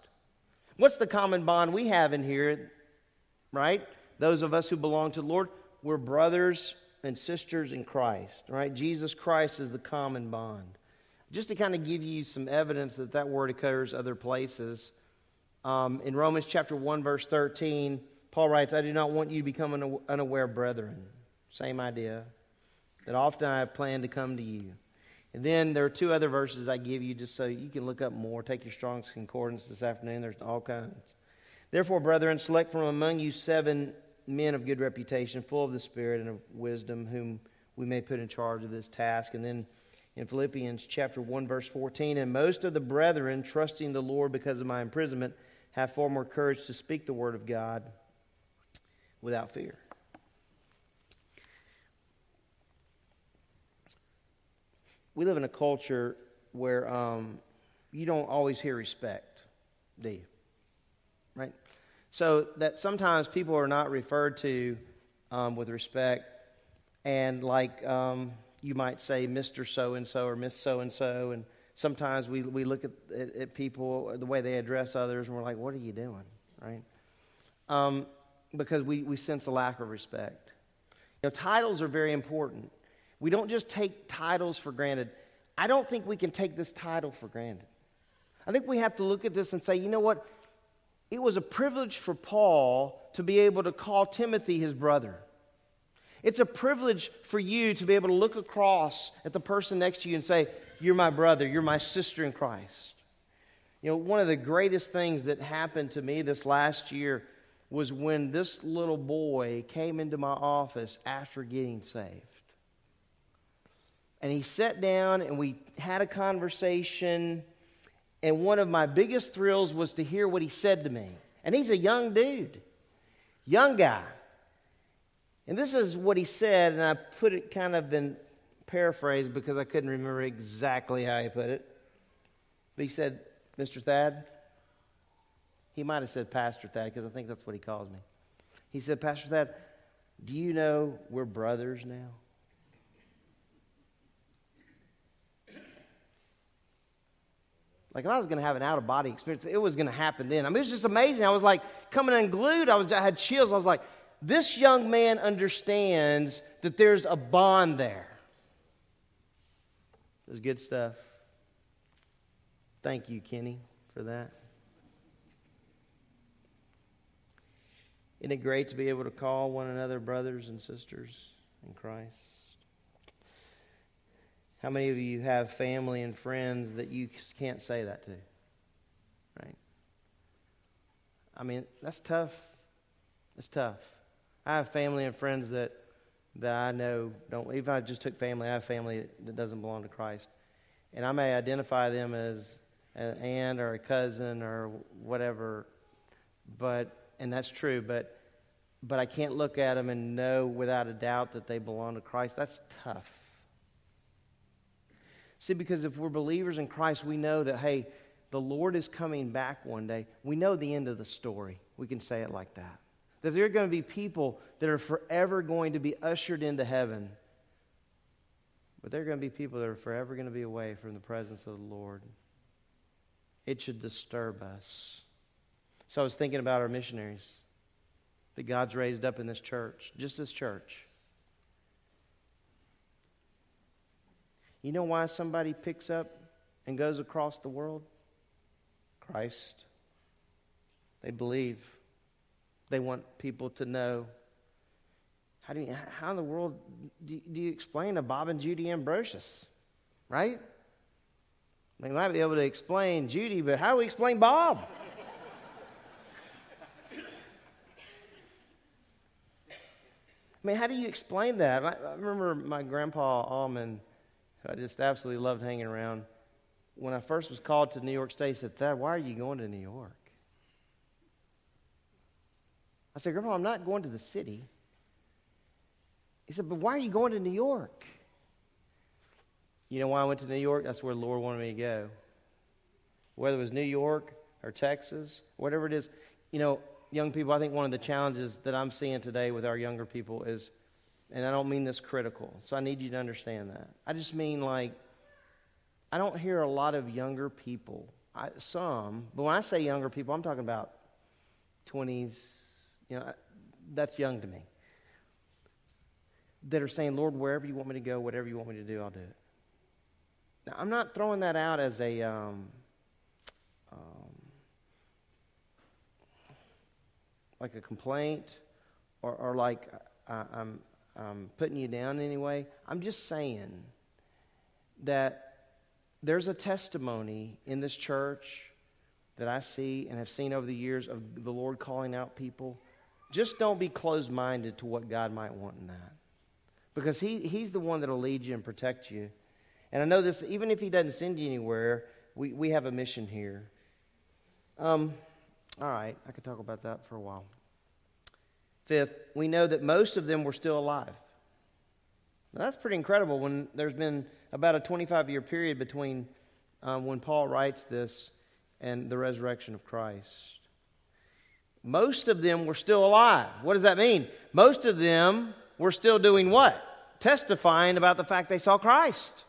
What's the common bond we have in here right? Those of us who belong to the Lord, we're brothers and sisters in Christ, right? Jesus Christ is the common bond. Just to kind of give you some evidence that that word occurs other places, um, in Romans chapter 1, verse 13, Paul writes, I do not want you to become unaware brethren. Same idea. That often I have planned to come to you. And then there are two other verses I give you just so you can look up more. Take your Strong's Concordance this afternoon. There's all kinds. Therefore, brethren, select from among you seven men of good reputation, full of the Spirit and of wisdom, whom we may put in charge of this task. And then in Philippians chapter 1, verse 14, and most of the brethren, trusting the Lord because of my imprisonment, have far more courage to speak the word of God without fear. We live in a culture where um, you don't always hear respect, do you? Right? So that sometimes people are not referred to um, with respect, and like um, you might say, Mr. So and so or Miss So and so, and sometimes we, we look at, at, at, people, the way they address others, and we're like, what are you doing? Right? Um, because we, we sense a lack of respect. You know, titles are very important. We don't just take titles for granted. I don't think we can take this title for granted. I think we have to look at this and say, you know what? It was a privilege for Paul to be able to call Timothy his brother. It's a privilege for you to be able to look across at the person next to you and say, You're my brother, you're my sister in Christ. You know, one of the greatest things that happened to me this last year was when this little boy came into my office after getting saved. And he sat down and we had a conversation. And one of my biggest thrills was to hear what he said to me. And he's a young dude, young guy. And this is what he said, and I put it kind of in paraphrase because I couldn't remember exactly how he put it. But he said, Mr. Thad, he might have said Pastor Thad because I think that's what he calls me. He said, Pastor Thad, do you know we're brothers now? Like if I was going to have an out of body experience, it was going to happen then. I mean, it was just amazing. I was like coming unglued. I was, I had chills. I was like, this young man understands that there's a bond there. It was good stuff. Thank you, Kenny, for that. Isn't it great to be able to call one another brothers and sisters in Christ? How many of you have family and friends that you can't say that to? Right? I mean, that's tough. It's tough. I have family and friends that that I know don't. Even I just took family, I have family that doesn't belong to Christ, and I may identify them as an aunt or a cousin or whatever, but and that's true. But but I can't look at them and know without a doubt that they belong to Christ. That's tough. See, because if we're believers in Christ, we know that, hey, the Lord is coming back one day. We know the end of the story. We can say it like that. That there are going to be people that are forever going to be ushered into heaven. But there are going to be people that are forever going to be away from the presence of the Lord. It should disturb us. So I was thinking about our missionaries that God's raised up in this church, just this church. You know why somebody picks up and goes across the world? Christ. They believe. They want people to know. How, do you, how in the world do, do you explain a Bob and Judy Ambrosius? Right? They might be able to explain Judy, but how do we explain Bob? I mean, how do you explain that? I, I remember my grandpa Allman I just absolutely loved hanging around. When I first was called to New York State, he said, Thad, why are you going to New York? I said, Grandpa, I'm not going to the city. He said, But why are you going to New York? You know why I went to New York? That's where the Lord wanted me to go. Whether it was New York or Texas, whatever it is. You know, young people, I think one of the challenges that I'm seeing today with our younger people is and I don't mean this critical, so I need you to understand that. I just mean like, I don't hear a lot of younger people, I, some, but when I say younger people, I'm talking about 20s, you know, that's young to me, that are saying, Lord, wherever you want me to go, whatever you want me to do, I'll do it. Now, I'm not throwing that out as a, um, um, like a complaint or, or like I, I'm, um, putting you down anyway. I'm just saying that there's a testimony in this church that I see and have seen over the years of the Lord calling out people. Just don't be closed minded to what God might want in that. Because he, He's the one that will lead you and protect you. And I know this, even if He doesn't send you anywhere, we, we have a mission here. Um, all right, I could talk about that for a while. Fifth, we know that most of them were still alive. Now, that's pretty incredible when there's been about a 25 year period between um, when Paul writes this and the resurrection of Christ. Most of them were still alive. What does that mean? Most of them were still doing what? Testifying about the fact they saw Christ.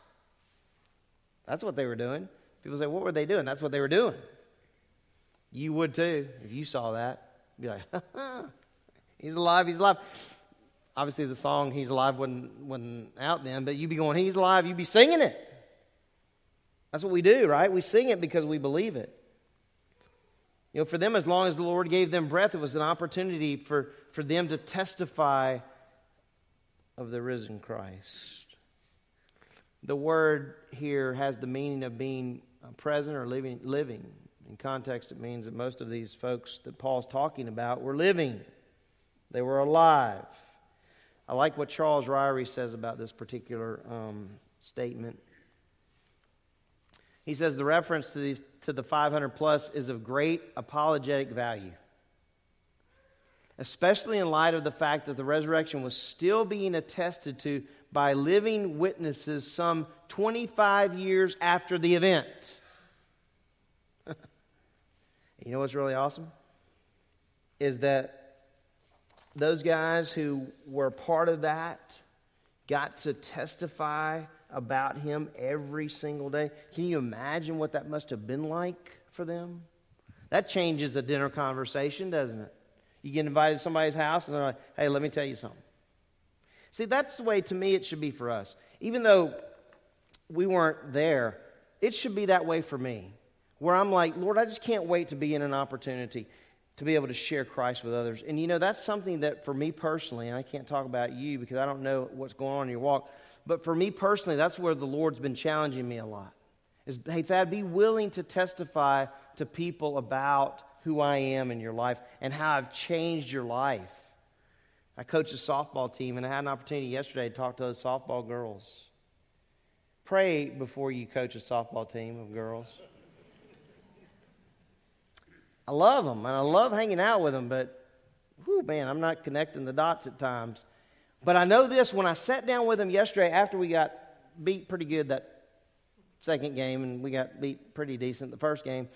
That's what they were doing. People say, What were they doing? That's what they were doing. You would too if you saw that. You'd be like, He's alive, he's alive. Obviously, the song He's Alive wasn't, wasn't out then, but you'd be going, He's alive, you'd be singing it. That's what we do, right? We sing it because we believe it. You know, for them, as long as the Lord gave them breath, it was an opportunity for, for them to testify of the risen Christ. The word here has the meaning of being uh, present or living. living. In context, it means that most of these folks that Paul's talking about were living, they were alive. I like what Charles Ryrie says about this particular um, statement. He says the reference to, these, to the 500 plus is of great apologetic value, especially in light of the fact that the resurrection was still being attested to by living witnesses some 25 years after the event. you know what's really awesome? Is that those guys who were part of that got to testify about him every single day. Can you imagine what that must have been like for them? That changes the dinner conversation, doesn't it? You get invited to somebody's house and they're like, hey, let me tell you something. See, that's the way to me it should be for us. Even though we weren't there, it should be that way for me. Where I'm like, Lord, I just can't wait to be in an opportunity to be able to share Christ with others. And you know, that's something that for me personally, and I can't talk about you because I don't know what's going on in your walk, but for me personally, that's where the Lord's been challenging me a lot. Is, hey, Thad, be willing to testify to people about who I am in your life and how I've changed your life. I coach a softball team, and I had an opportunity yesterday to talk to those softball girls. Pray before you coach a softball team of girls. I love them and I love hanging out with them, but whew, man, I'm not connecting the dots at times. But I know this when I sat down with them yesterday after we got beat pretty good that second game and we got beat pretty decent the first game.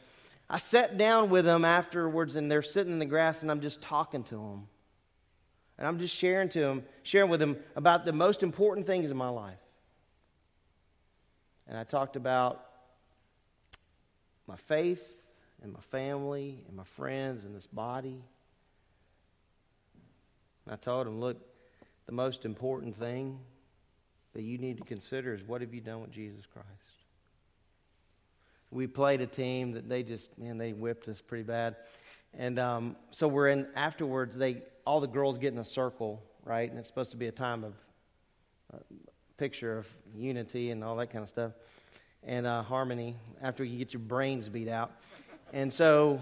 I sat down with them afterwards and they're sitting in the grass and I'm just talking to them. And I'm just sharing to them, sharing with them about the most important things in my life. And I talked about my faith, and my family and my friends and this body. I told him, look, the most important thing that you need to consider is what have you done with Jesus Christ? We played a team that they just, man, they whipped us pretty bad. And um, so we're in, afterwards, they, all the girls get in a circle, right? And it's supposed to be a time of uh, picture of unity and all that kind of stuff and uh, harmony after you get your brains beat out. And so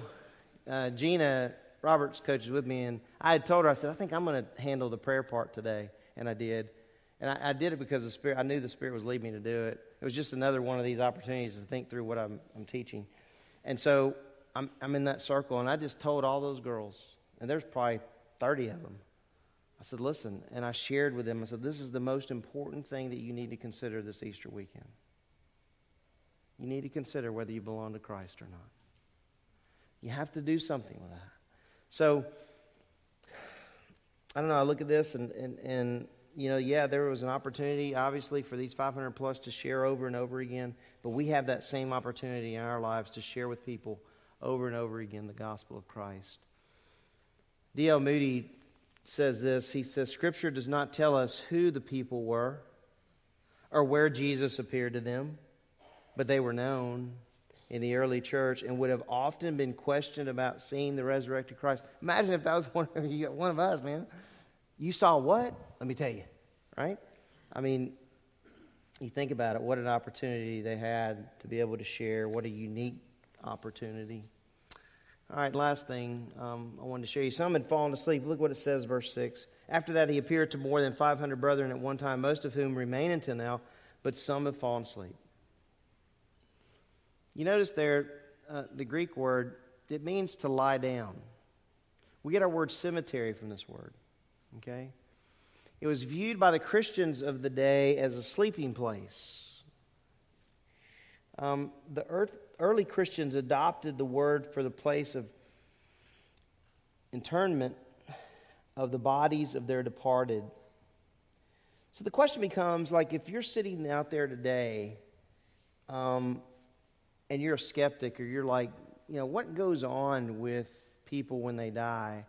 uh, Gina Roberts coaches with me, and I had told her, I said, I think I'm going to handle the prayer part today. And I did. And I, I, did it because the Spirit, I knew the Spirit was leading me to do it. It was just another one of these opportunities to think through what I'm, I'm teaching. And so I'm, I'm in that circle, and I just told all those girls, and there's probably 30 of them. I said, listen, and I shared with them, I said, this is the most important thing that you need to consider this Easter weekend. You need to consider whether you belong to Christ or not. You have to do something with that. So, I don't know. I look at this and, and, and, you know, yeah, there was an opportunity, obviously, for these 500 plus to share over and over again. But we have that same opportunity in our lives to share with people over and over again the gospel of Christ. D.L. Moody says this. He says, Scripture does not tell us who the people were or where Jesus appeared to them, but they were known in the early church and would have often been questioned about seeing the resurrected Christ. Imagine if that was one of, you, one of us, man. You saw what? Let me tell you, right? I mean, you think about it, what an opportunity they had to be able to share. What a unique opportunity. All right, last thing um, I wanted to show you. Some had fallen asleep. Look what it says, verse 6. After that, he appeared to more than 500 brethren at one time, most of whom remain until now, but some have fallen asleep. You notice there, uh, the Greek word, it means to lie down. We get our word cemetery from this word. Okay? It was viewed by the Christians of the day as a sleeping place. Um, the earth, early Christians adopted the word for the place of internment of the bodies of their departed. So the question becomes like, if you're sitting out there today um, and you're a skeptic or you're like, you know, what goes on with people when they die?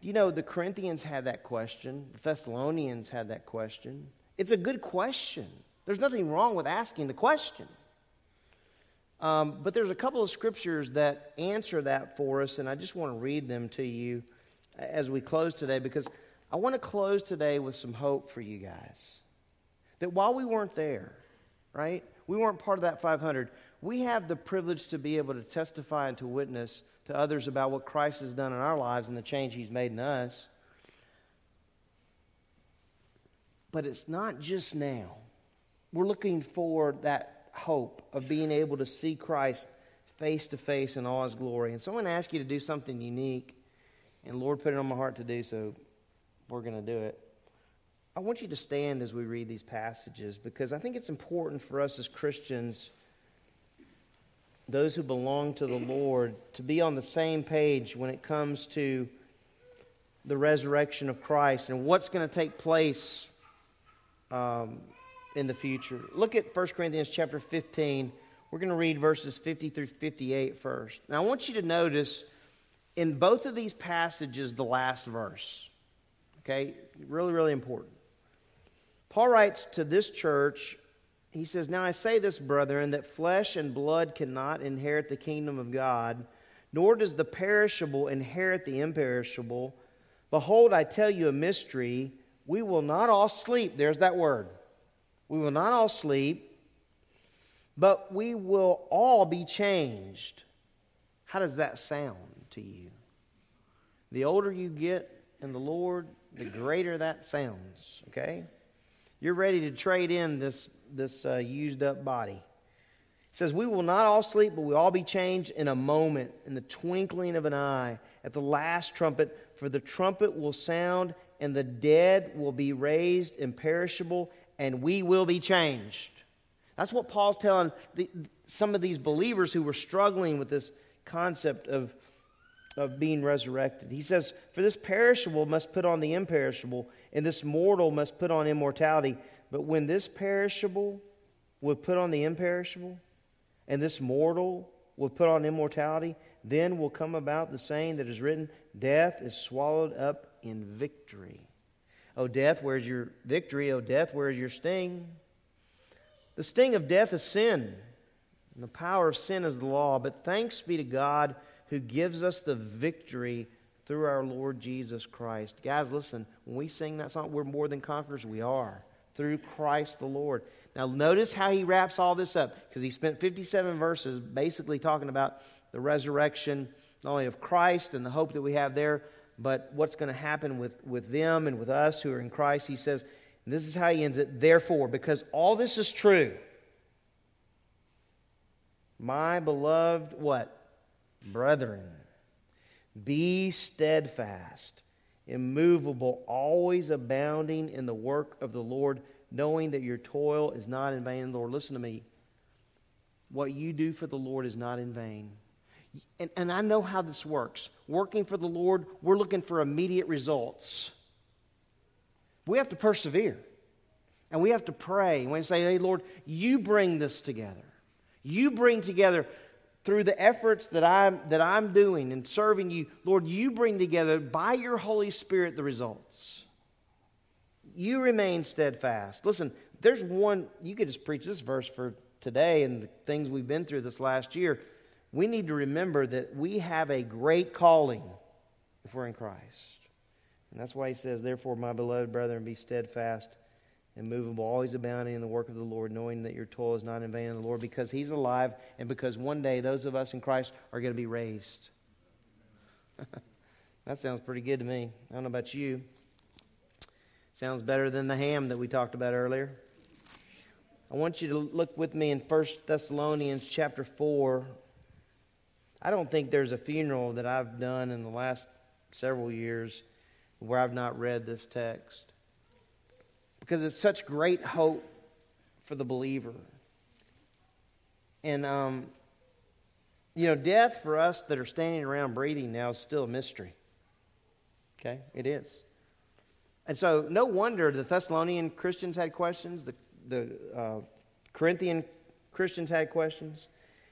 You know, the Corinthians had that question, the Thessalonians had that question. It's a good question. There's nothing wrong with asking the question. Um, but there's a couple of scriptures that answer that for us, and I just want to read them to you as we close today because I want to close today with some hope for you guys. That while we weren't there, right, we weren't part of that 500, we have the privilege to be able to testify and to witness to others about what Christ has done in our lives and the change He's made in us. But it's not just now. We're looking for that hope of being able to see Christ face to face in all His glory. And so I'm going to ask you to do something unique. And Lord put it on my heart to do so. We're going to do it. I want you to stand as we read these passages because I think it's important for us as Christians those who belong to the Lord to be on the same page when it comes to the resurrection of Christ and what's going to take place um, in the future. Look at 1 Corinthians chapter 15. We're going to read verses 50 through 58 first. Now, I want you to notice in both of these passages the last verse. Okay? Really, really important. Paul writes to this church he says, Now I say this, brethren, that flesh and blood cannot inherit the kingdom of God, nor does the perishable inherit the imperishable. Behold, I tell you a mystery. We will not all sleep. There's that word. We will not all sleep, but we will all be changed. How does that sound to you? The older you get in the Lord, the greater that sounds, okay? You're ready to trade in this this uh, used up body. It says, We will not all sleep, but we all be changed in a moment, in the twinkling of an eye, at the last trumpet. For the trumpet will sound, and the dead will be raised imperishable, and we will be changed. That's what Paul's telling the, some of these believers who were struggling with this concept of, of being resurrected. He says, For this perishable must put on the imperishable, and this mortal must put on immortality. But when this perishable would put on the imperishable, and this mortal will put on immortality, then will come about the saying that is written Death is swallowed up in victory. O death, where's your victory? O death, where's your sting? The sting of death is sin, and the power of sin is the law. But thanks be to God who gives us the victory through our Lord Jesus Christ. Guys, listen, when we sing that song, we're more than conquerors. We are through Christ the Lord. Now, notice how he wraps all this up because he spent 57 verses basically talking about the resurrection, not only of Christ and the hope that we have there, but what's going to happen with, with them and with us who are in Christ. He says, this is how he ends it. Therefore, because all this is true, my beloved what? Brethren, be steadfast immovable, always abounding in the work of the Lord, knowing that your toil is not in vain. Lord, listen to me. What you do for the Lord is not in vain. And, and I know how this works. Working for the Lord, we're looking for immediate results. We have to persevere. And we have to pray. And we say, hey, Lord, you bring this together. You bring together through the efforts that I'm, that I'm doing and serving you, Lord, you bring together by your Holy Spirit the results. You remain steadfast. Listen, there's one, you could just preach this verse for today and the things we've been through this last year. We need to remember that we have a great calling if we're in Christ. And that's why he says, Therefore, my beloved brethren, be steadfast, immovable, always abounding in the work of the Lord, knowing that your toil is not in vain in the Lord, because He's alive, and because one day those of us in Christ are going to be raised. that sounds pretty good to me. I don't know about you. Sounds better than the ham that we talked about earlier. I want you to look with me in 1 Thessalonians chapter 4. I don't think there's a funeral that I've done in the last several years where I've not read this text because it's such great hope for the believer. And, um, you know, death for us that are standing around breathing now is still a mystery. Okay? It is. And so, no wonder the Thessalonian Christians had questions, the, the uh, Corinthian Christians had questions.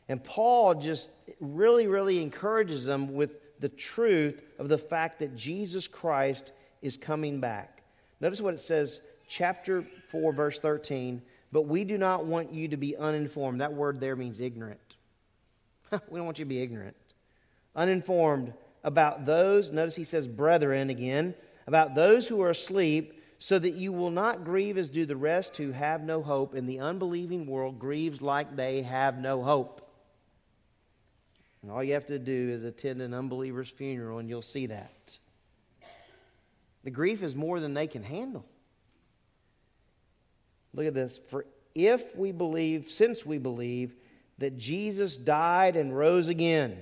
And Paul just really, really encourages them with the truth of the fact that Jesus Christ is coming back. Notice what it says, chapter 4, verse 13. But we do not want you to be uninformed. That word there means ignorant. we don't want you to be ignorant. Uninformed about those, notice he says brethren again, about those who are asleep, so that you will not grieve as do the rest who have no hope, and the unbelieving world grieves like they have no hope. And all you have to do is attend an unbeliever's funeral, and you'll see that. The grief is more than they can handle. Look at this. For if we believe, since we believe, that Jesus died and rose again,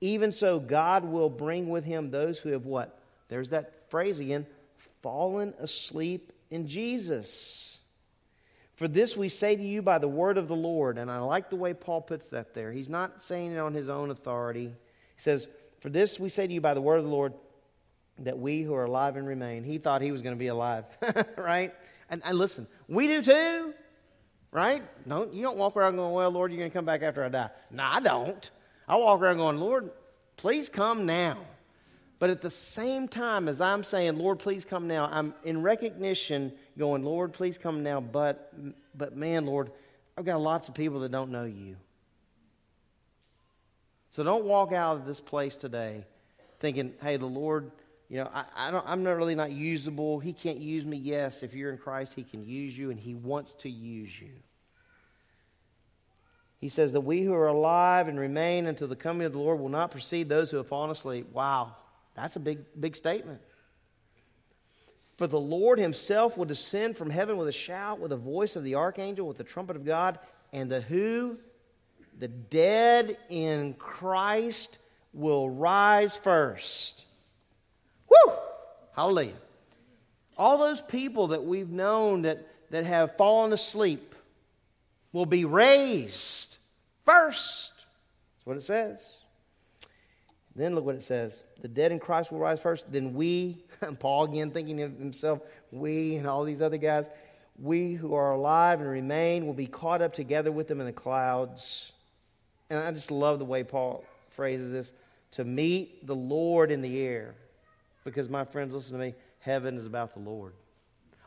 even so God will bring with him those who have what? There's that phrase again fallen asleep in Jesus. For this we say to you by the word of the Lord. And I like the way Paul puts that there. He's not saying it on his own authority. He says, For this we say to you by the word of the Lord, that we who are alive and remain. He thought he was going to be alive, right? And, and listen, we do too, right? No, you don't walk around going, Well, Lord, you're going to come back after I die. No, I don't. I walk around going, Lord, please come now. But at the same time as I'm saying, Lord, please come now, I'm in recognition going, Lord, please come now. But, but man, Lord, I've got lots of people that don't know you. So don't walk out of this place today thinking, hey, the Lord, you know, I, I don't, I'm not really not usable. He can't use me. Yes, if you're in Christ, He can use you, and He wants to use you. He says that we who are alive and remain until the coming of the Lord will not precede those who have fallen asleep. Wow, that's a big, big statement. For the Lord himself will descend from heaven with a shout, with the voice of the archangel, with the trumpet of God, and the who? The dead in Christ will rise first. Woo! Hallelujah. All those people that we've known that, that have fallen asleep will be raised first. That's what it says. Then look what it says. The dead in Christ will rise first. Then we, Paul again thinking of himself, we and all these other guys, we who are alive and remain will be caught up together with them in the clouds. And I just love the way Paul phrases this to meet the Lord in the air. Because, my friends, listen to me, heaven is about the Lord.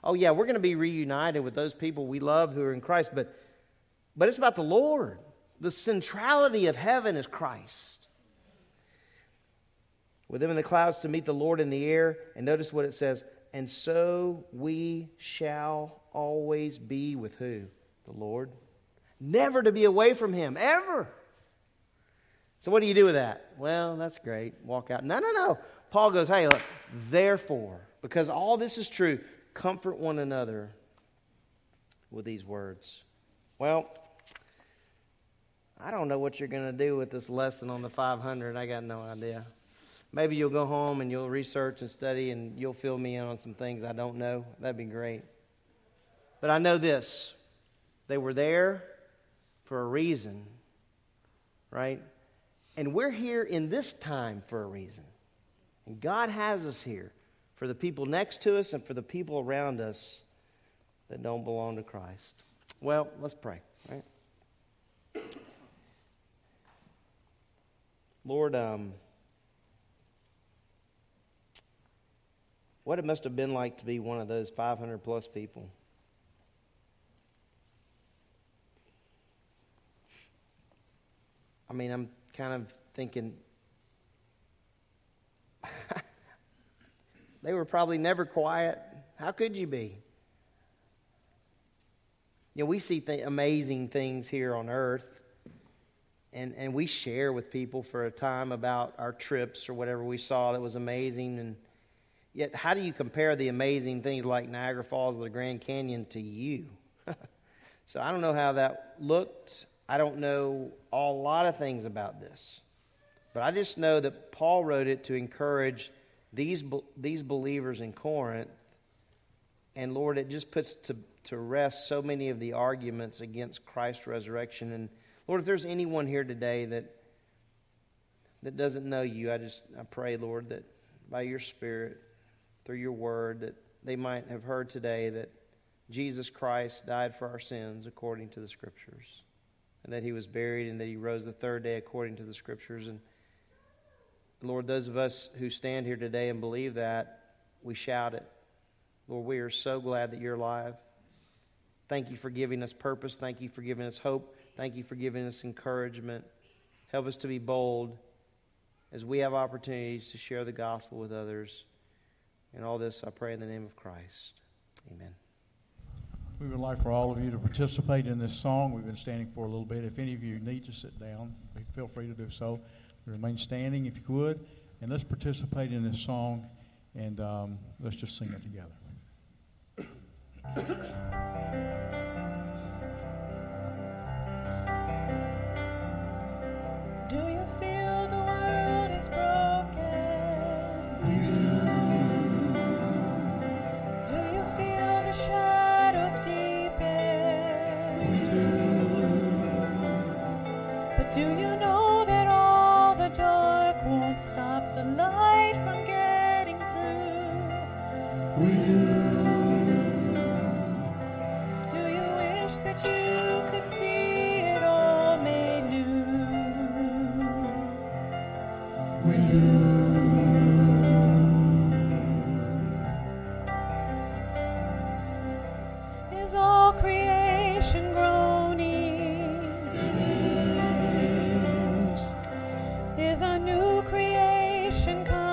Oh, yeah, we're going to be reunited with those people we love who are in Christ, but, but it's about the Lord. The centrality of heaven is Christ. With them in the clouds to meet the Lord in the air. And notice what it says. And so we shall always be with who? The Lord. Never to be away from Him, ever. So, what do you do with that? Well, that's great. Walk out. No, no, no. Paul goes, hey, look, therefore, because all this is true, comfort one another with these words. Well, I don't know what you're going to do with this lesson on the 500. I got no idea. Maybe you'll go home and you'll research and study and you'll fill me in on some things I don't know. That'd be great. But I know this they were there for a reason, right? And we're here in this time for a reason. And God has us here for the people next to us and for the people around us that don't belong to Christ. Well, let's pray, right? Lord, um, what it must have been like to be one of those 500 plus people. I mean, I'm kind of thinking they were probably never quiet. How could you be? You know, we see th- amazing things here on earth, and, and we share with people for a time about our trips or whatever we saw that was amazing. And yet, how do you compare the amazing things like Niagara Falls or the Grand Canyon to you? so I don't know how that looked. I don't know a lot of things about this. But I just know that Paul wrote it to encourage these, these believers in Corinth. And Lord, it just puts to, to rest so many of the arguments against Christ's resurrection. And Lord, if there's anyone here today that, that doesn't know you, I just I pray, Lord, that by your Spirit, through your word, that they might have heard today that Jesus Christ died for our sins according to the Scriptures, and that he was buried and that he rose the third day according to the Scriptures. And Lord, those of us who stand here today and believe that, we shout it. Lord, we are so glad that you're alive. Thank you for giving us purpose. Thank you for giving us hope. Thank you for giving us encouragement. Help us to be bold as we have opportunities to share the gospel with others. And all this I pray in the name of Christ. Amen. We would like for all of you to participate in this song. We've been standing for a little bit. If any of you need to sit down, feel free to do so. Remain standing if you would. And let's participate in this song and um, let's just sing it together. Is a new creation coming?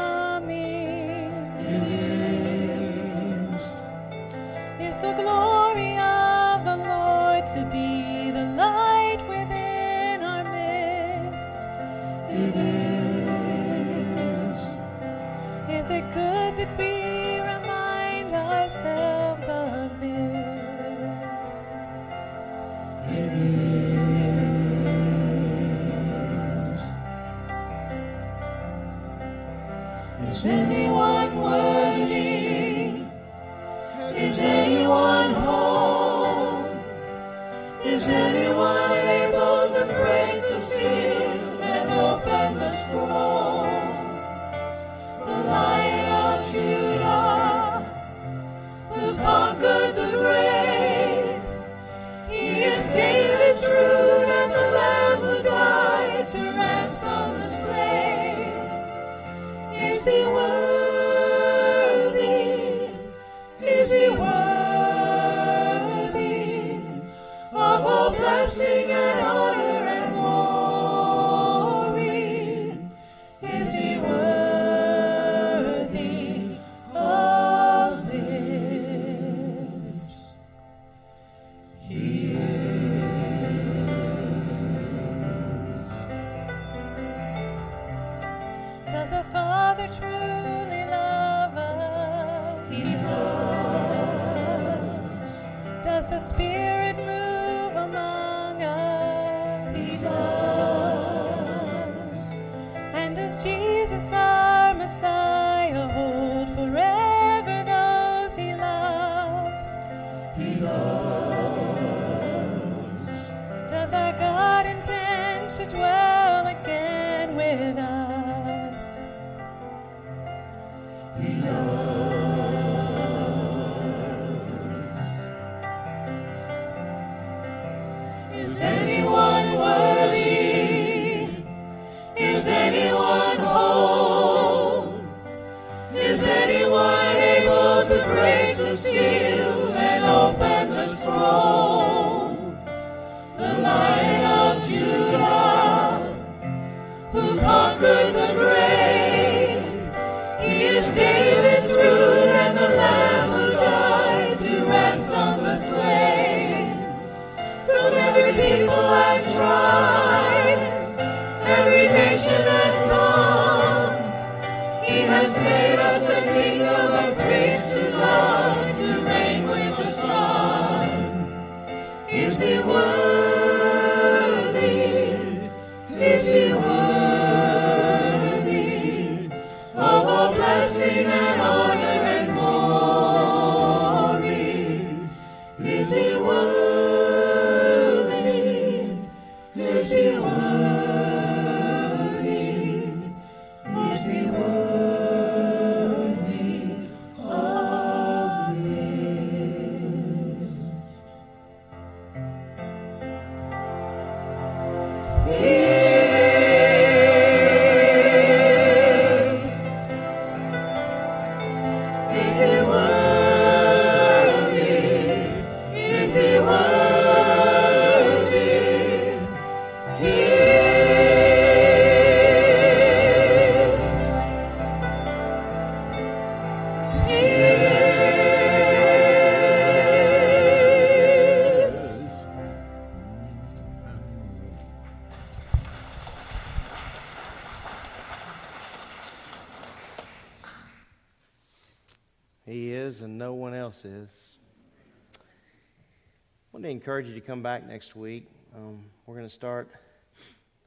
To come back next week. Um, we're going to start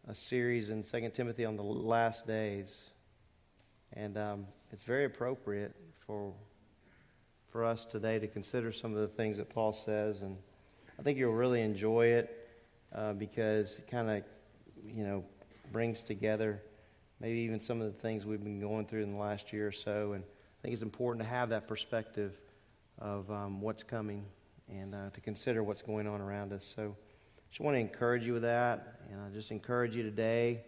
a series in 2 Timothy on the last days. And um, it's very appropriate for, for us today to consider some of the things that Paul says. And I think you'll really enjoy it uh, because it kind of, you know, brings together maybe even some of the things we've been going through in the last year or so. And I think it's important to have that perspective of um, what's coming and uh, to consider what's going on around us. So I just want to encourage you with that. And I just encourage you today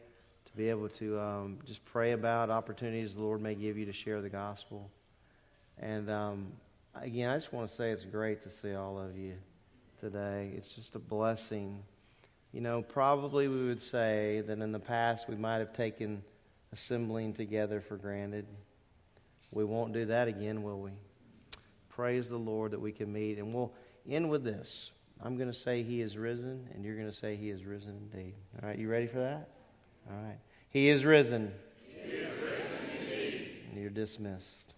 to be able to um, just pray about opportunities the Lord may give you to share the gospel. And um, again, I just want to say it's great to see all of you today. It's just a blessing. You know, probably we would say that in the past we might have taken assembling together for granted. We won't do that again, will we? Praise the Lord that we can meet. And we'll end with this. I'm going to say He is risen, and you're going to say He is risen indeed. All right, you ready for that? All right. He is risen. He is risen indeed. And you're dismissed.